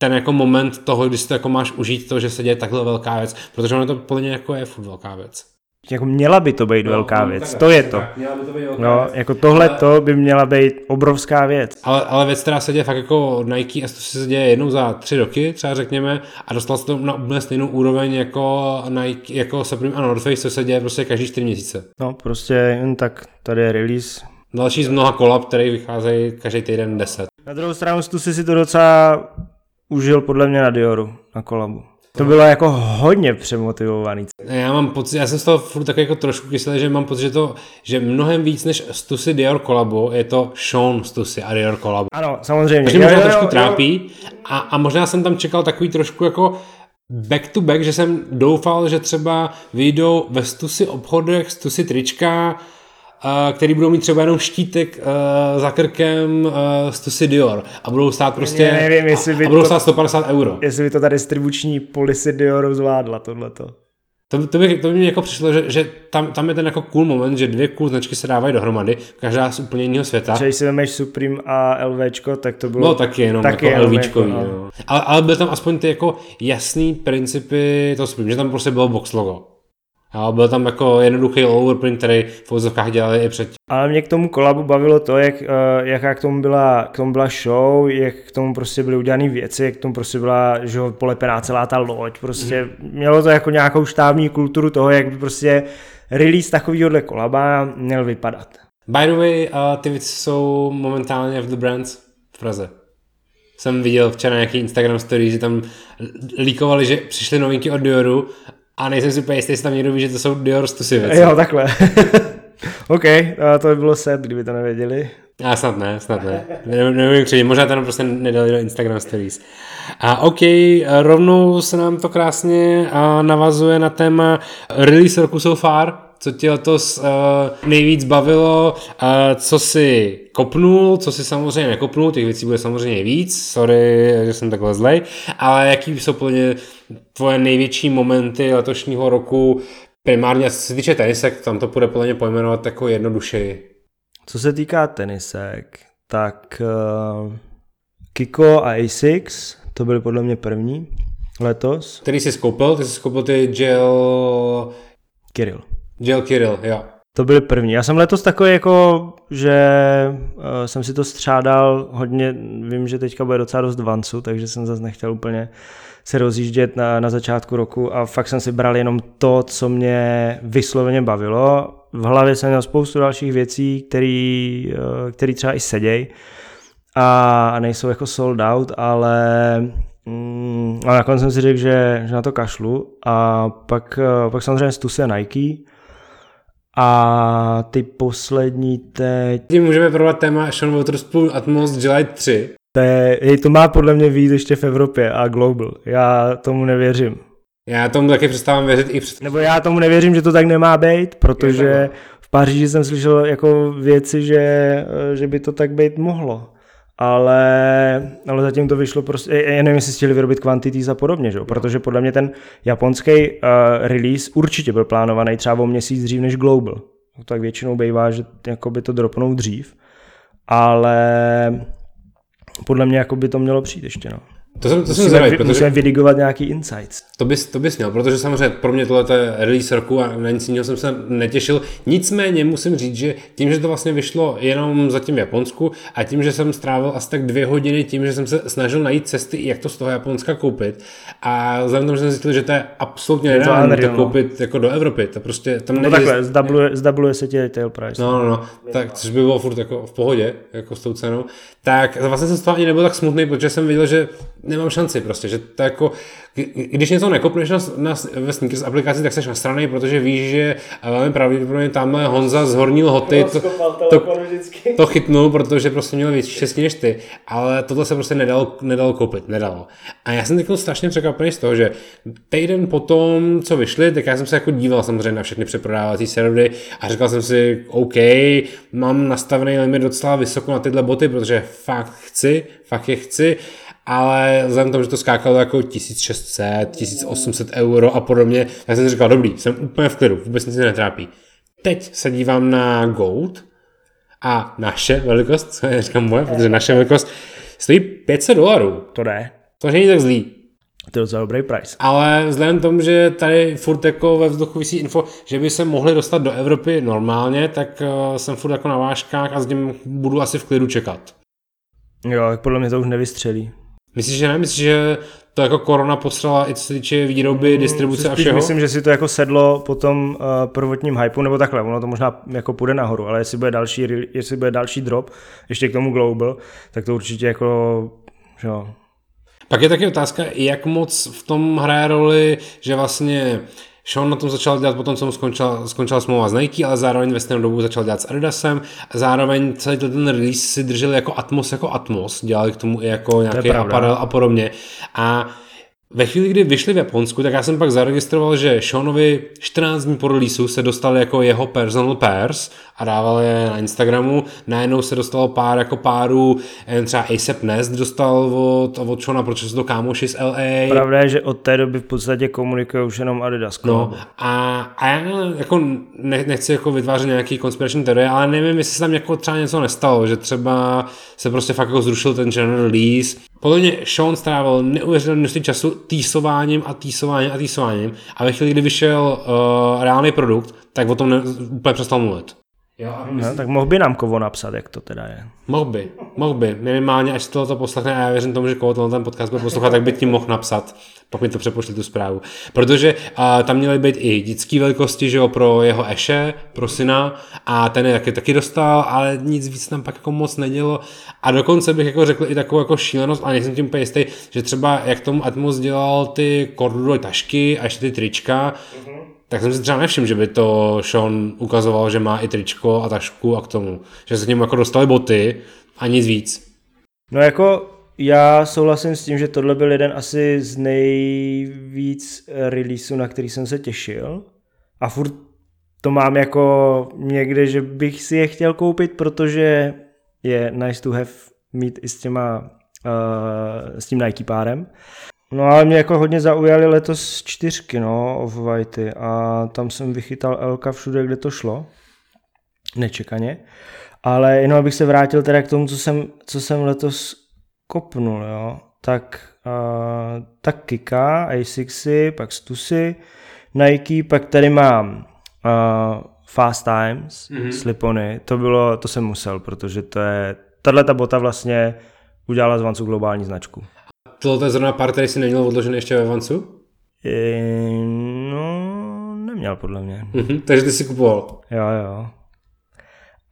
ten jako moment toho, kdy si to jako máš užít to, že se děje takhle velká věc, protože ono to podle mě jako je furt velká věc. Jako měla by to být no, velká no, věc, tak, to je to. Tak, měla by to být velká no, věc. jako tohle ale, to by měla být obrovská věc. Ale, ale věc, která se děje fakt jako od Nike a to se děje jednou za tři roky, třeba řekněme, a dostal se to na úplně stejnou úroveň jako Nike, jako Supreme a North Face, co se děje prostě každý čtyři měsíce. No, prostě jen tak tady je release. Další z mnoha kolab, který vycházejí každý týden 10. Na druhou stranu tu si to docela užil podle mě na Dioru, na kolabu. To bylo jako hodně přemotivovaný. Já mám pocit, já jsem z toho furt tak jako trošku kyselý, že mám pocit, že to, že mnohem víc než Stussy Dior kolabo je to Sean Stussy a Dior kolabo. Ano, samozřejmě. Takže možná jo, trošku jo, trápí a, a možná jsem tam čekal takový trošku jako back to back, že jsem doufal, že třeba vyjdou ve Stussy obchodech, Stussy trička, který budou mít třeba jenom štítek uh, za krkem uh, Stussy Dior a budou stát prostě nevím, jestli by a, a budou to, stát 150 euro. Jestli by to ta distribuční policy Dioru zvládla tohleto. To, to, by, to by mi jako přišlo, že, že tam, tam je ten jako cool moment, že dvě cool značky se dávají dohromady, každá z úplně jiného světa. Že když si vemeš Supreme a LVčko, tak to bylo... No taky jenom taky jako jenom LVčkový, jako, no. Ale, ale byl tam aspoň ty jako jasný principy toho Supreme, že tam prostě bylo box logo. Jo, byl tam jako jednoduchý overprint, který v vozovkách dělali i předtím. Ale mě k tomu kolabu bavilo to, jak, eh, jaká k tomu, byla, k tomu byla show, jak k tomu prostě byly udělané věci, jak k tomu prostě byla že polepená celá ta loď. Prostě mm. mělo to jako nějakou štábní kulturu toho, jak by prostě release takovýhohle kolaba měl vypadat. By the way, uh, ty věci jsou momentálně v The Brands v Praze. Jsem viděl včera nějaký Instagram story, že tam líkovali, že přišly novinky od Dioru a nejsem si úplně jistý, jestli tam někdo ví, že to jsou Dior Stussy věci. Jo, takhle. OK, a to by bylo set, kdyby to nevěděli. A snad ne, snad ne. ne nevím, křivit. možná to prostě nedali do Instagram Stories. A OK, rovnou se nám to krásně navazuje na téma release roku so far, co tě letos uh, nejvíc bavilo, uh, co si kopnul, co si samozřejmě nekopnul, těch věcí bude samozřejmě víc, sorry, že jsem takhle zlej, ale jaký jsou plně tvoje největší momenty letošního roku, primárně co se týče tenisek, tam to bude podle mě pojmenovat jako jednodušeji. Co se týká tenisek, tak uh, Kiko a Asics, to byly podle mě první letos. Který jsi skoupil? Ty jsi skoupil ty gel... Kirill. Gel Kirill, jo. To byly první. Já jsem letos takový jako, že uh, jsem si to střádal hodně, vím, že teďka bude docela dost vancu, takže jsem zase nechtěl úplně se rozjíždět na, na začátku roku a fakt jsem si bral jenom to, co mě vysloveně bavilo. V hlavě jsem měl spoustu dalších věcí, který, uh, který třeba i seděj a nejsou jako sold out, ale mm, ale nakonec jsem si řekl, že, že na to kašlu a pak, uh, pak samozřejmě Stuse Nike, a ty poslední teď... Tím můžeme probat téma Sean Waterspoon Atmos July 3. To, je, to má podle mě víc ještě v Evropě a global. Já tomu nevěřím. Já tomu taky přestávám věřit i před... Nebo já tomu nevěřím, že to tak nemá být, protože v Paříži jsem slyšel jako věci, že, že by to tak být mohlo ale, ale zatím to vyšlo prostě, já nevím, jestli chtěli vyrobit quantities a podobně, že? protože podle mě ten japonský uh, release určitě byl plánovaný třeba o měsíc dřív než Global. No, tak většinou bývá, že jako by to dropnou dřív, ale podle mě jako by to mělo přijít ještě. No. To jsem, to jsem Musíme, zvědavý, vy- protože musíme vydigovat nějaký insights. to bys, to bys měl, protože samozřejmě pro mě tohle je release roku a na nic jiného jsem se netěšil. Nicméně musím říct, že tím, že to vlastně vyšlo jenom zatím v Japonsku a tím, že jsem strávil asi tak dvě hodiny tím, že jsem se snažil najít cesty, jak to z toho Japonska koupit a vzhledem tomu, že jsem zjistil, že to je absolutně nereálné to no. koupit jako do Evropy, to prostě tam No takhle, zdabluje, zdabluje se ti retail price. No, no, no, tak což by bylo furt jako v pohodě, jako s tou cenou, tak vlastně jsem z toho ani nebyl tak smutný, protože jsem viděl, že nemám šanci prostě, že to jako, kdy- když něco nekopneš na, na, ve sneakers aplikaci, tak jsi nasranej, protože víš, že velmi pravděpodobně tamhle Honza z Horní Lhoty to, to, to chytnul, protože prostě měl větší štěstí než ty, ale tohle se prostě nedalo, nedalo koupit, nedalo. A já jsem teď strašně překvapený z toho, že týden potom, co vyšli, tak já jsem se jako díval samozřejmě na všechny přeprodávací servery a říkal jsem si, OK, mám nastavený limit docela vysoko na tyhle boty, protože fakt chci, fakt je chci, ale vzhledem k tomu, že to skákalo jako 1600, 1800 euro a podobně, tak jsem si říkal, dobrý, jsem úplně v klidu, vůbec nic netrápí. Teď se dívám na Gold a naše velikost, co je říkám moje, protože naše velikost stojí 500 dolarů. To jde. To není tak zlý. To je docela dobrý price. Ale vzhledem k tomu, že tady furt jako ve vzduchu vysí info, že by se mohli dostat do Evropy normálně, tak uh, jsem furt jako na vážkách a s tím budu asi v klidu čekat. Jo, tak podle mě to už nevystřelí. Myslíš, že ne? Myslíš, že to jako korona posrala i co se týče výroby, distribuce a všeho? Myslím, že si to jako sedlo po tom uh, prvotním hypeu, nebo takhle, ono to možná jako půjde nahoru, ale jestli bude další, jestli bude další drop, ještě k tomu global, tak to určitě jako, že jo, Pak je taky otázka, jak moc v tom hraje roli, že vlastně Sean na tom začal dělat potom, co mu skončila, skončila smlouva s Nike, ale zároveň ve stejnou dobu začal dělat s Adidasem a zároveň celý ten release si drželi jako Atmos jako Atmos, dělali k tomu i jako nějaký aparel a podobně. A ve chvíli, kdy vyšli v Japonsku, tak já jsem pak zaregistroval, že Seanovi 14 dní po releaseu se dostal jako jeho personal pairs a dával je na Instagramu. Najednou se dostalo pár jako párů, třeba ASAP Nest dostal od, od Seana, protože jsou to kámoši z LA. Pravda je, že od té doby v podstatě komunikuje už jenom Adidas. No a, a já jako ne, nechci jako vytvářet nějaký konspirační teorie, ale nevím, jestli se tam jako třeba něco nestalo, že třeba se prostě fakt jako zrušil ten general release. Podle mě Sean strávil neuvěřitelné množství času týsováním a týsováním a týsováním a ve chvíli, kdy vyšel uh, reálný produkt, tak o tom ne, úplně přestal mluvit. Jo, a No, tak mohl by nám Kovo napsat, jak to teda je. Mohl by, mohl by. Minimálně, až tohle to poslechne, a já věřím tomu, že koho ten podcast bude poslouchat, tak by ti mohl napsat, pokud mi to přepošli tu zprávu. Protože uh, tam měly být i dětské velikosti, že jo, pro jeho Eše, pro syna, a ten je taky, taky dostal, ale nic víc tam pak jako moc nedělo. A dokonce bych jako řekl i takovou jako šílenost, a nejsem tím úplně jistý, že třeba jak tomu Atmos dělal ty kordulové tašky a ještě ty trička, tak jsem si třeba nevšiml, že by to Sean ukazoval, že má i tričko a tašku a k tomu. Že se k němu jako dostali boty a nic víc. No jako já souhlasím s tím, že tohle byl jeden asi z nejvíc releaseů, na který jsem se těšil. A furt to mám jako někde, že bych si je chtěl koupit, protože je nice to have mít i s těma uh, s tím Nike párem. No ale mě jako hodně zaujaly letos čtyřky, no, off whitey a tam jsem vychytal Elka všude, kde to šlo. Nečekaně. Ale jenom abych se vrátil teda k tomu, co jsem, co jsem letos kopnul, jo. Tak, uh, tak Kika, Asixy, pak Stusy, Nike, pak tady mám uh, Fast Times, mm-hmm. Slipony, to bylo, to jsem musel, protože to je, tahle ta bota vlastně udělala z Vancu globální značku. Tohle je zrovna pár, který si neměl odložený ještě ve Vancu? E, no, neměl podle mě. Mhm, takže ty si kupoval. Jo, jo.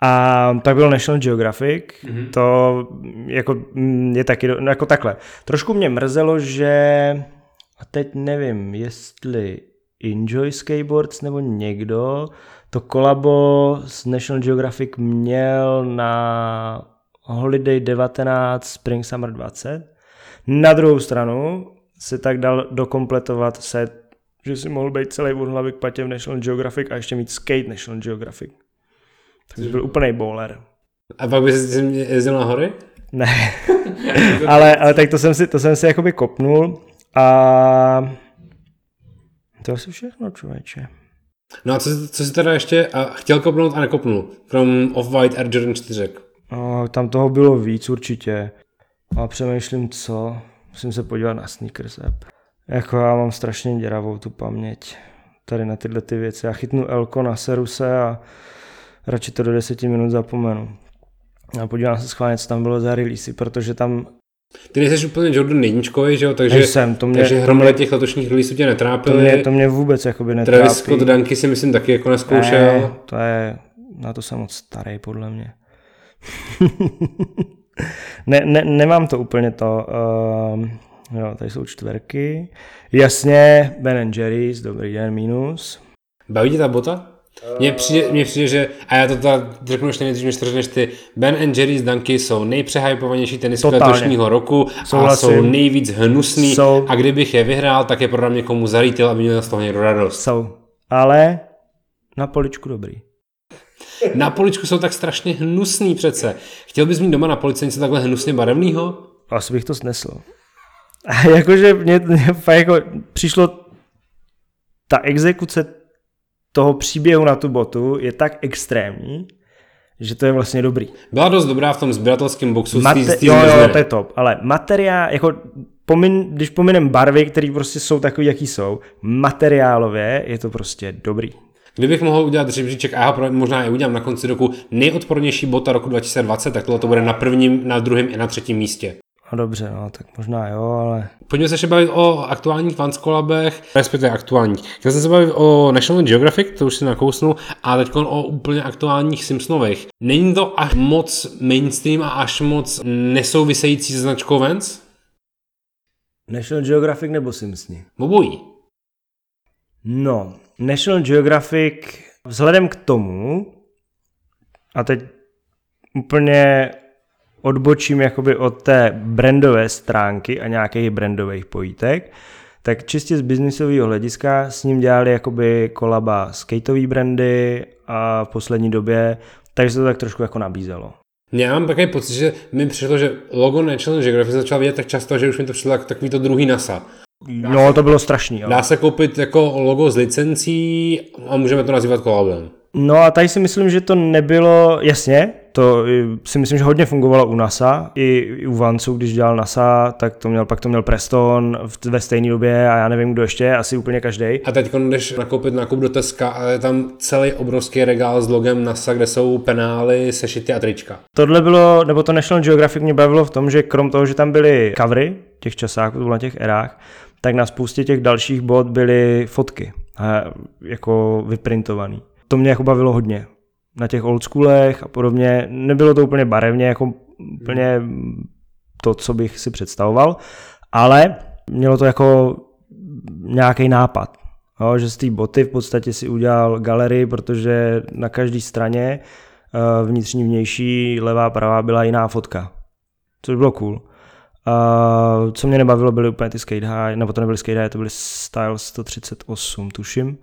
A tak byl National Geographic, mm-hmm. to jako mm, je taky, no, jako takhle. Trošku mě mrzelo, že, a teď nevím, jestli Enjoy Skateboards nebo někdo, to kolabo s National Geographic měl na Holiday 19 Spring Summer 20. Na druhou stranu se tak dal dokompletovat set, že si mohl být celý od hlavy k patě v National Geographic a ještě mít skate National Geographic. Takže byl úplný bowler. A pak bys jezdil na hory? Ne, ale, ale tak to jsem si, to jsem si jakoby kopnul a to asi všechno, člověče. No a co, co jsi teda ještě a chtěl kopnout a nekopnul? Krom Off-White Air Jordan 4. No, tam toho bylo víc určitě. A přemýšlím, co. Musím se podívat na Sneakers app. Jako já mám strašně děravou tu paměť tady na tyhle ty věci. Já chytnu Elko na Seruse a radši to do deseti minut zapomenu. A podívám se schválně, co tam bylo za releasy, protože tam ty nejsi úplně Jordan jedničkový, že jo? Takže, Nejsem, to mě, takže hromada těch letošních releaseů tě netrápily. To mě, to mě vůbec jakoby netrápí. Travis Scott Danky si myslím taky jako neskoušel. Ne, to je, na to jsem moc starý podle mě. ne, ne, nemám to úplně to. Uh, jo, tady jsou čtverky. Jasně, Ben Jerry's, dobrý den, minus. Baví tě ta bota? Mně přijde, mně přijde, že, a já to tady řeknu ještě nejdřív, než to řekneš ty, Ben and Jerry's Dunky jsou nejpřehypovanější tenisky letošního roku Souhlasím. a jsou nejvíc hnusný jsou. a kdybych je vyhrál, tak je prodám někomu za retail, aby měl z toho někdo radost. Jsou, ale na poličku dobrý. Na poličku jsou tak strašně hnusný přece. Chtěl bys mít doma na polici něco takhle hnusně barevného? Asi bych to snesl. A jakože mě, mě jako přišlo ta exekuce toho příběhu na tu botu je tak extrémní, že to je vlastně dobrý. Byla dost dobrá v tom sběratelském boxu. Mate- z tý, jo, jo, to je top, ale materiál, jako pomin, když pominem barvy, které prostě jsou takový, jaký jsou, materiálově je to prostě dobrý. Kdybych mohl udělat žebříček, a já možná i udělám na konci roku nejodpornější bota roku 2020, tak tohle to bude na prvním, na druhém i na třetím místě. No dobře, no, tak možná jo, ale... Pojďme se ještě bavit o aktuálních fanskolabech, respektive aktuálních. Chtěl jsem se bavit o National Geographic, to už si nakousnu, a teď o úplně aktuálních Simpsonových. Není to až moc mainstream a až moc nesouvisející se značkou Vans? National Geographic nebo Simpsony? Obojí. No, National Geographic vzhledem k tomu, a teď úplně odbočím jakoby od té brandové stránky a nějakých brandových pojítek, tak čistě z biznisového hlediska s ním dělali jakoby kolaba skateové brandy a v poslední době, takže se to tak trošku jako nabízelo. Já mám takový pocit, že mi přišlo, že logo National Geographic začal vidět tak často, že už mi to přišlo takový to druhý NASA. No, to bylo strašný. Jo. Dá se koupit jako logo z licencí a můžeme to nazývat kolabem. No a tady si myslím, že to nebylo, jasně, to si myslím, že hodně fungovalo u NASA, i u Vancu, když dělal NASA, tak to měl, pak to měl Preston ve stejné době a já nevím, kdo ještě, asi úplně každý. A teď, když nakoupit nákup do Teska a je tam celý obrovský regál s logem NASA, kde jsou penály, sešity a trička. Tohle bylo, nebo to National Geographic mě bavilo v tom, že krom toho, že tam byly covery těch časáků, na těch erách, tak na spoustě těch dalších bod byly fotky, jako vyprintovaný to mě jako bavilo hodně. Na těch oldschoolech a podobně. Nebylo to úplně barevně, jako úplně to, co bych si představoval, ale mělo to jako nějaký nápad. Jo, že z té boty v podstatě si udělal galerii, protože na každé straně eh, vnitřní, vnější, levá, pravá byla jiná fotka. Což bylo cool. Uh, co mě nebavilo, byly úplně ty skate high, nebo to nebyly skate high, to byly Style 138, tuším.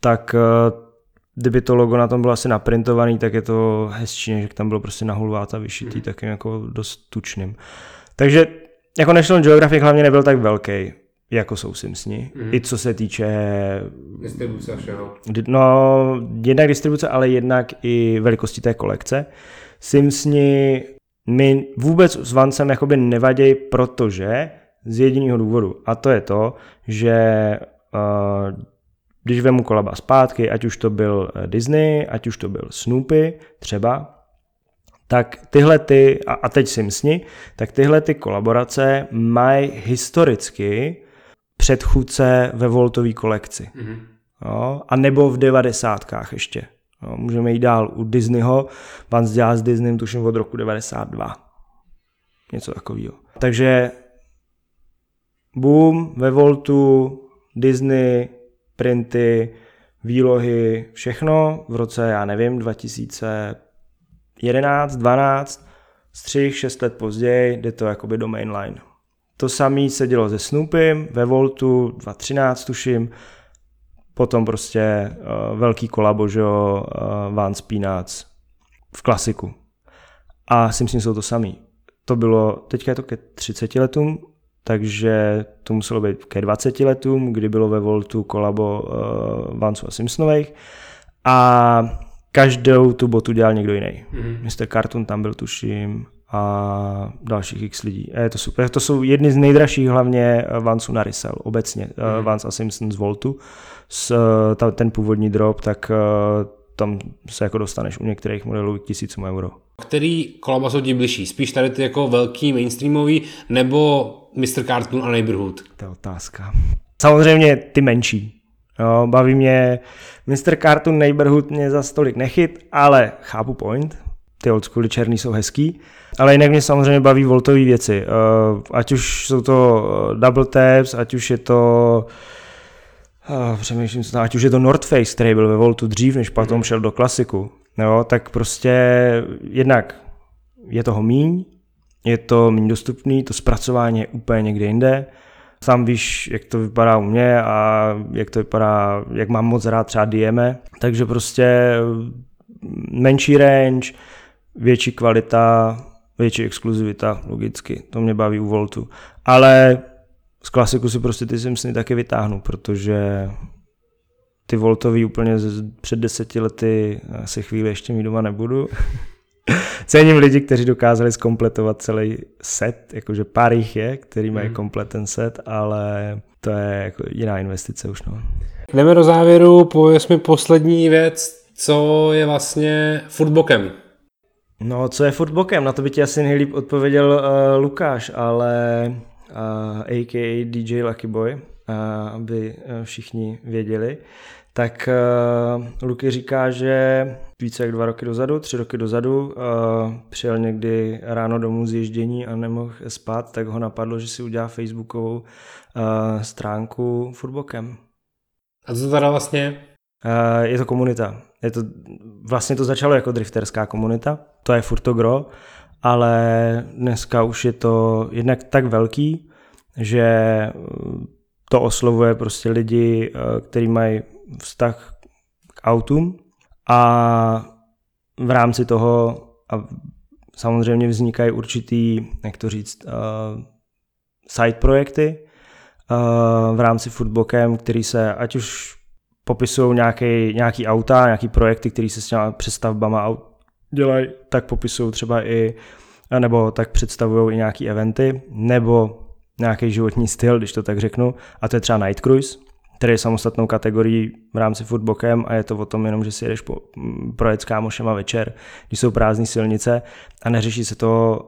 Tak uh, kdyby to logo na tom bylo asi naprintovaný, tak je to hezčí, než tam bylo prostě nahulváta vyšitý, mm. takým jako dost tučným. Takže jako National Geographic hlavně nebyl tak velký, jako jsou Simpsoni. Mm. I co se týče... Distribuce všeho. No, jednak distribuce, ale jednak i velikosti té kolekce. Simpsoni mi vůbec s Vancem jakoby nevadějí, protože z jediného důvodu. A to je to, že uh, když vemu kolaba zpátky, ať už to byl eh, Disney, ať už to byl Snoopy třeba, tak tyhle ty, a teď si msni, tak tyhle ty kolaborace mají historicky předchůdce ve Voltové kolekci. Mm-hmm. Jo, a nebo v devadesátkách ještě. Můžeme jít dál u Disneyho. Dělá s Disneym tuším od roku 92. Něco takového. Takže boom, ve Voltu, Disney, printy, výlohy, všechno v roce, já nevím, 2011, 12, střih 6 let později, jde to jakoby do mainline. To samé se dělo se Snoopym ve Voltu 2013 tuším, potom prostě uh, velký kolabo, že jo, uh, Vance Peanuts v klasiku. A Simpsons jsou to samý. To bylo, teďka je to ke 30 letům, takže to muselo být ke 20 letům, kdy bylo ve Voltu kolabo uh, Vancu a Simpsonových a každou tu botu dělal někdo jiný. Mm-hmm. Mr. Cartoon tam byl tuším a dalších x lidí. A je to super. To jsou jedny z nejdražších hlavně Vansů na resell obecně. Mm. Vans a Simpson z Voltu. S, ta, ten původní drop, tak tam se jako dostaneš u některých modelů k tisícům euro. Který kolaba jsou ti bližší? Spíš tady ty jako velký mainstreamový nebo Mr. Cartoon a Neighborhood? To je otázka. Samozřejmě ty menší. Jo, baví mě Mr. Cartoon Neighborhood mě za stolik nechyt, ale chápu point. Ty oldschooly černý jsou hezký. Ale jinak mě samozřejmě baví voltové věci. Uh, ať už jsou to eh, double taps, ať už je to uh, přemýšlím, ať už je to North Face, který byl ve Voltu dřív, než potom šel do klasiku, jo, tak prostě jednak je toho míň, je to méně dostupný, to zpracování je úplně někde jinde. Sám víš, jak to vypadá u mě a jak to vypadá, jak mám moc rád třeba Dieme. Takže prostě menší range, větší kvalita, větší exkluzivita, logicky. To mě baví u Voltu. Ale z klasiku si prostě ty Simpsony taky vytáhnu, protože ty Voltový úplně před deseti lety asi chvíli ještě mít doma nebudu. Cením lidi, kteří dokázali zkompletovat celý set, jakože pár jich je, který mají hmm. komplet ten set, ale to je jako jiná investice už. No. Jdeme do závěru, pověs mi poslední věc, co je vlastně footbokem. No, co je footbokem? Na to by ti asi nejlíp odpověděl uh, Lukáš, ale uh, a.k.a. DJ Lucky Boy, uh, aby uh, všichni věděli tak uh, Luky říká, že více jak dva roky dozadu, tři roky dozadu, uh, přijel někdy ráno domů z ježdění a nemohl spát, tak ho napadlo, že si udělá facebookovou uh, stránku Footbokem. A co to teda vlastně? Uh, je to komunita. Je to, vlastně to začalo jako drifterská komunita, to je furt to gro, ale dneska už je to jednak tak velký, že to oslovuje prostě lidi, kteří mají vztah k autům a v rámci toho a samozřejmě vznikají určitý, jak to říct, uh, side projekty v rámci Footbokem, který se ať už popisují nějaký, nějaký auta, nějaký projekty, které se s těma přestavbama dělají, tak popisují třeba i, nebo tak představují i nějaký eventy, nebo nějaký životní styl, když to tak řeknu, a to je třeba Night Cruise, který je samostatnou kategorií v rámci footbokem a je to o tom jenom, že si jedeš po, projet s kámošema večer, když jsou prázdné silnice a neřeší se to,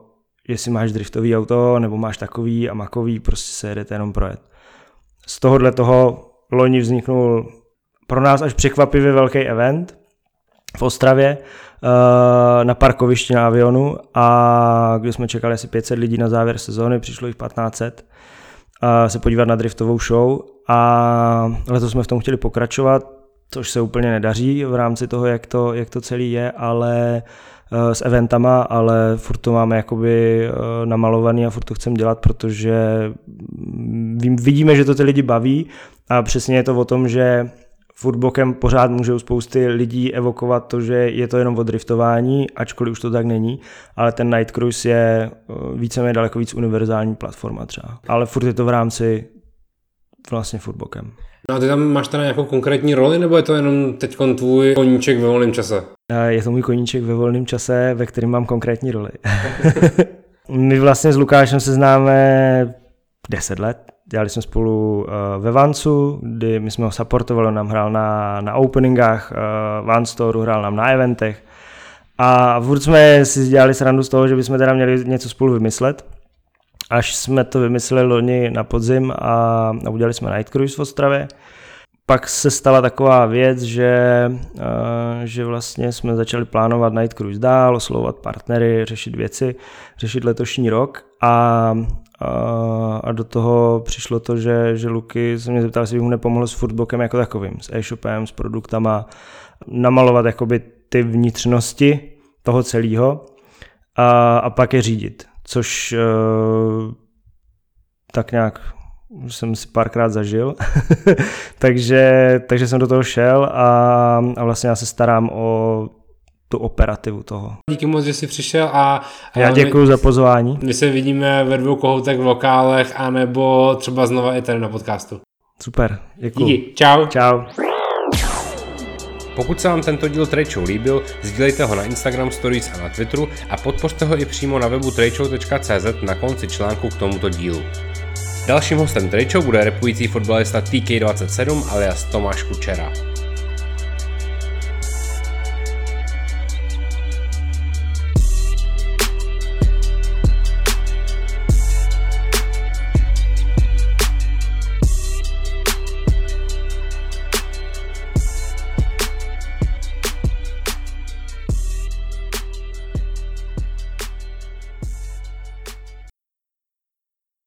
jestli máš driftový auto nebo máš takový a makový, prostě se jedete jenom projet. Z tohohle toho loni vzniknul pro nás až překvapivě velký event v Ostravě eh, na parkovišti na avionu a když jsme čekali asi 500 lidí na závěr sezóny, přišlo jich 1500 se podívat na driftovou show a letos jsme v tom chtěli pokračovat, což se úplně nedaří v rámci toho, jak to, jak to celý je, ale eh, s eventama, ale furt to máme jakoby eh, namalovaný a furt to chceme dělat, protože vidíme, že to ty lidi baví a přesně je to o tom, že footbokem pořád můžou spousty lidí evokovat to, že je to jenom o driftování, ačkoliv už to tak není, ale ten Night Cruise je eh, víceméně daleko víc univerzální platforma třeba. Ale furt je to v rámci vlastně footbokem. No a ty tam máš teda nějakou konkrétní roli, nebo je to jenom teď tvůj koníček ve volném čase? Eh, je to můj koníček ve volném čase, ve kterém mám konkrétní roli. My vlastně s Lukášem se známe 10 let, Dělali jsme spolu uh, ve Vancu, kdy my jsme ho supportovali, on nám hrál na, na openingách uh, Van Store, hrál nám na eventech. A furt jsme si dělali srandu z toho, že bychom teda měli něco spolu vymyslet. Až jsme to vymysleli loni na podzim a, a udělali jsme Night Cruise v Ostravě. Pak se stala taková věc, že, uh, že vlastně jsme začali plánovat Night Cruise dál, oslovovat partnery, řešit věci, řešit letošní rok a a, a do toho přišlo to, že, že Luky se mě zeptal, jestli bych mu nepomohl s foodbokem jako takovým, s e-shopem, s produktama, namalovat jakoby ty vnitřnosti toho celého a, a pak je řídit, což uh, tak nějak jsem si párkrát zažil, takže, takže jsem do toho šel a, a vlastně já se starám o tu operativu toho. Díky moc, že jsi přišel a... Já děkuji za pozvání. My se vidíme ve dvou kohoutek v lokálech, anebo třeba znova i tady na podcastu. Super, děkuji. Díky, čau. Čau. Pokud se vám tento díl Trade Show líbil, sdílejte ho na Instagram Stories a na Twitteru a podpořte ho i přímo na webu tradeshow.cz na konci článku k tomuto dílu. Dalším hostem Trade Show bude repující fotbalista TK27 alias Tomáš Kučera.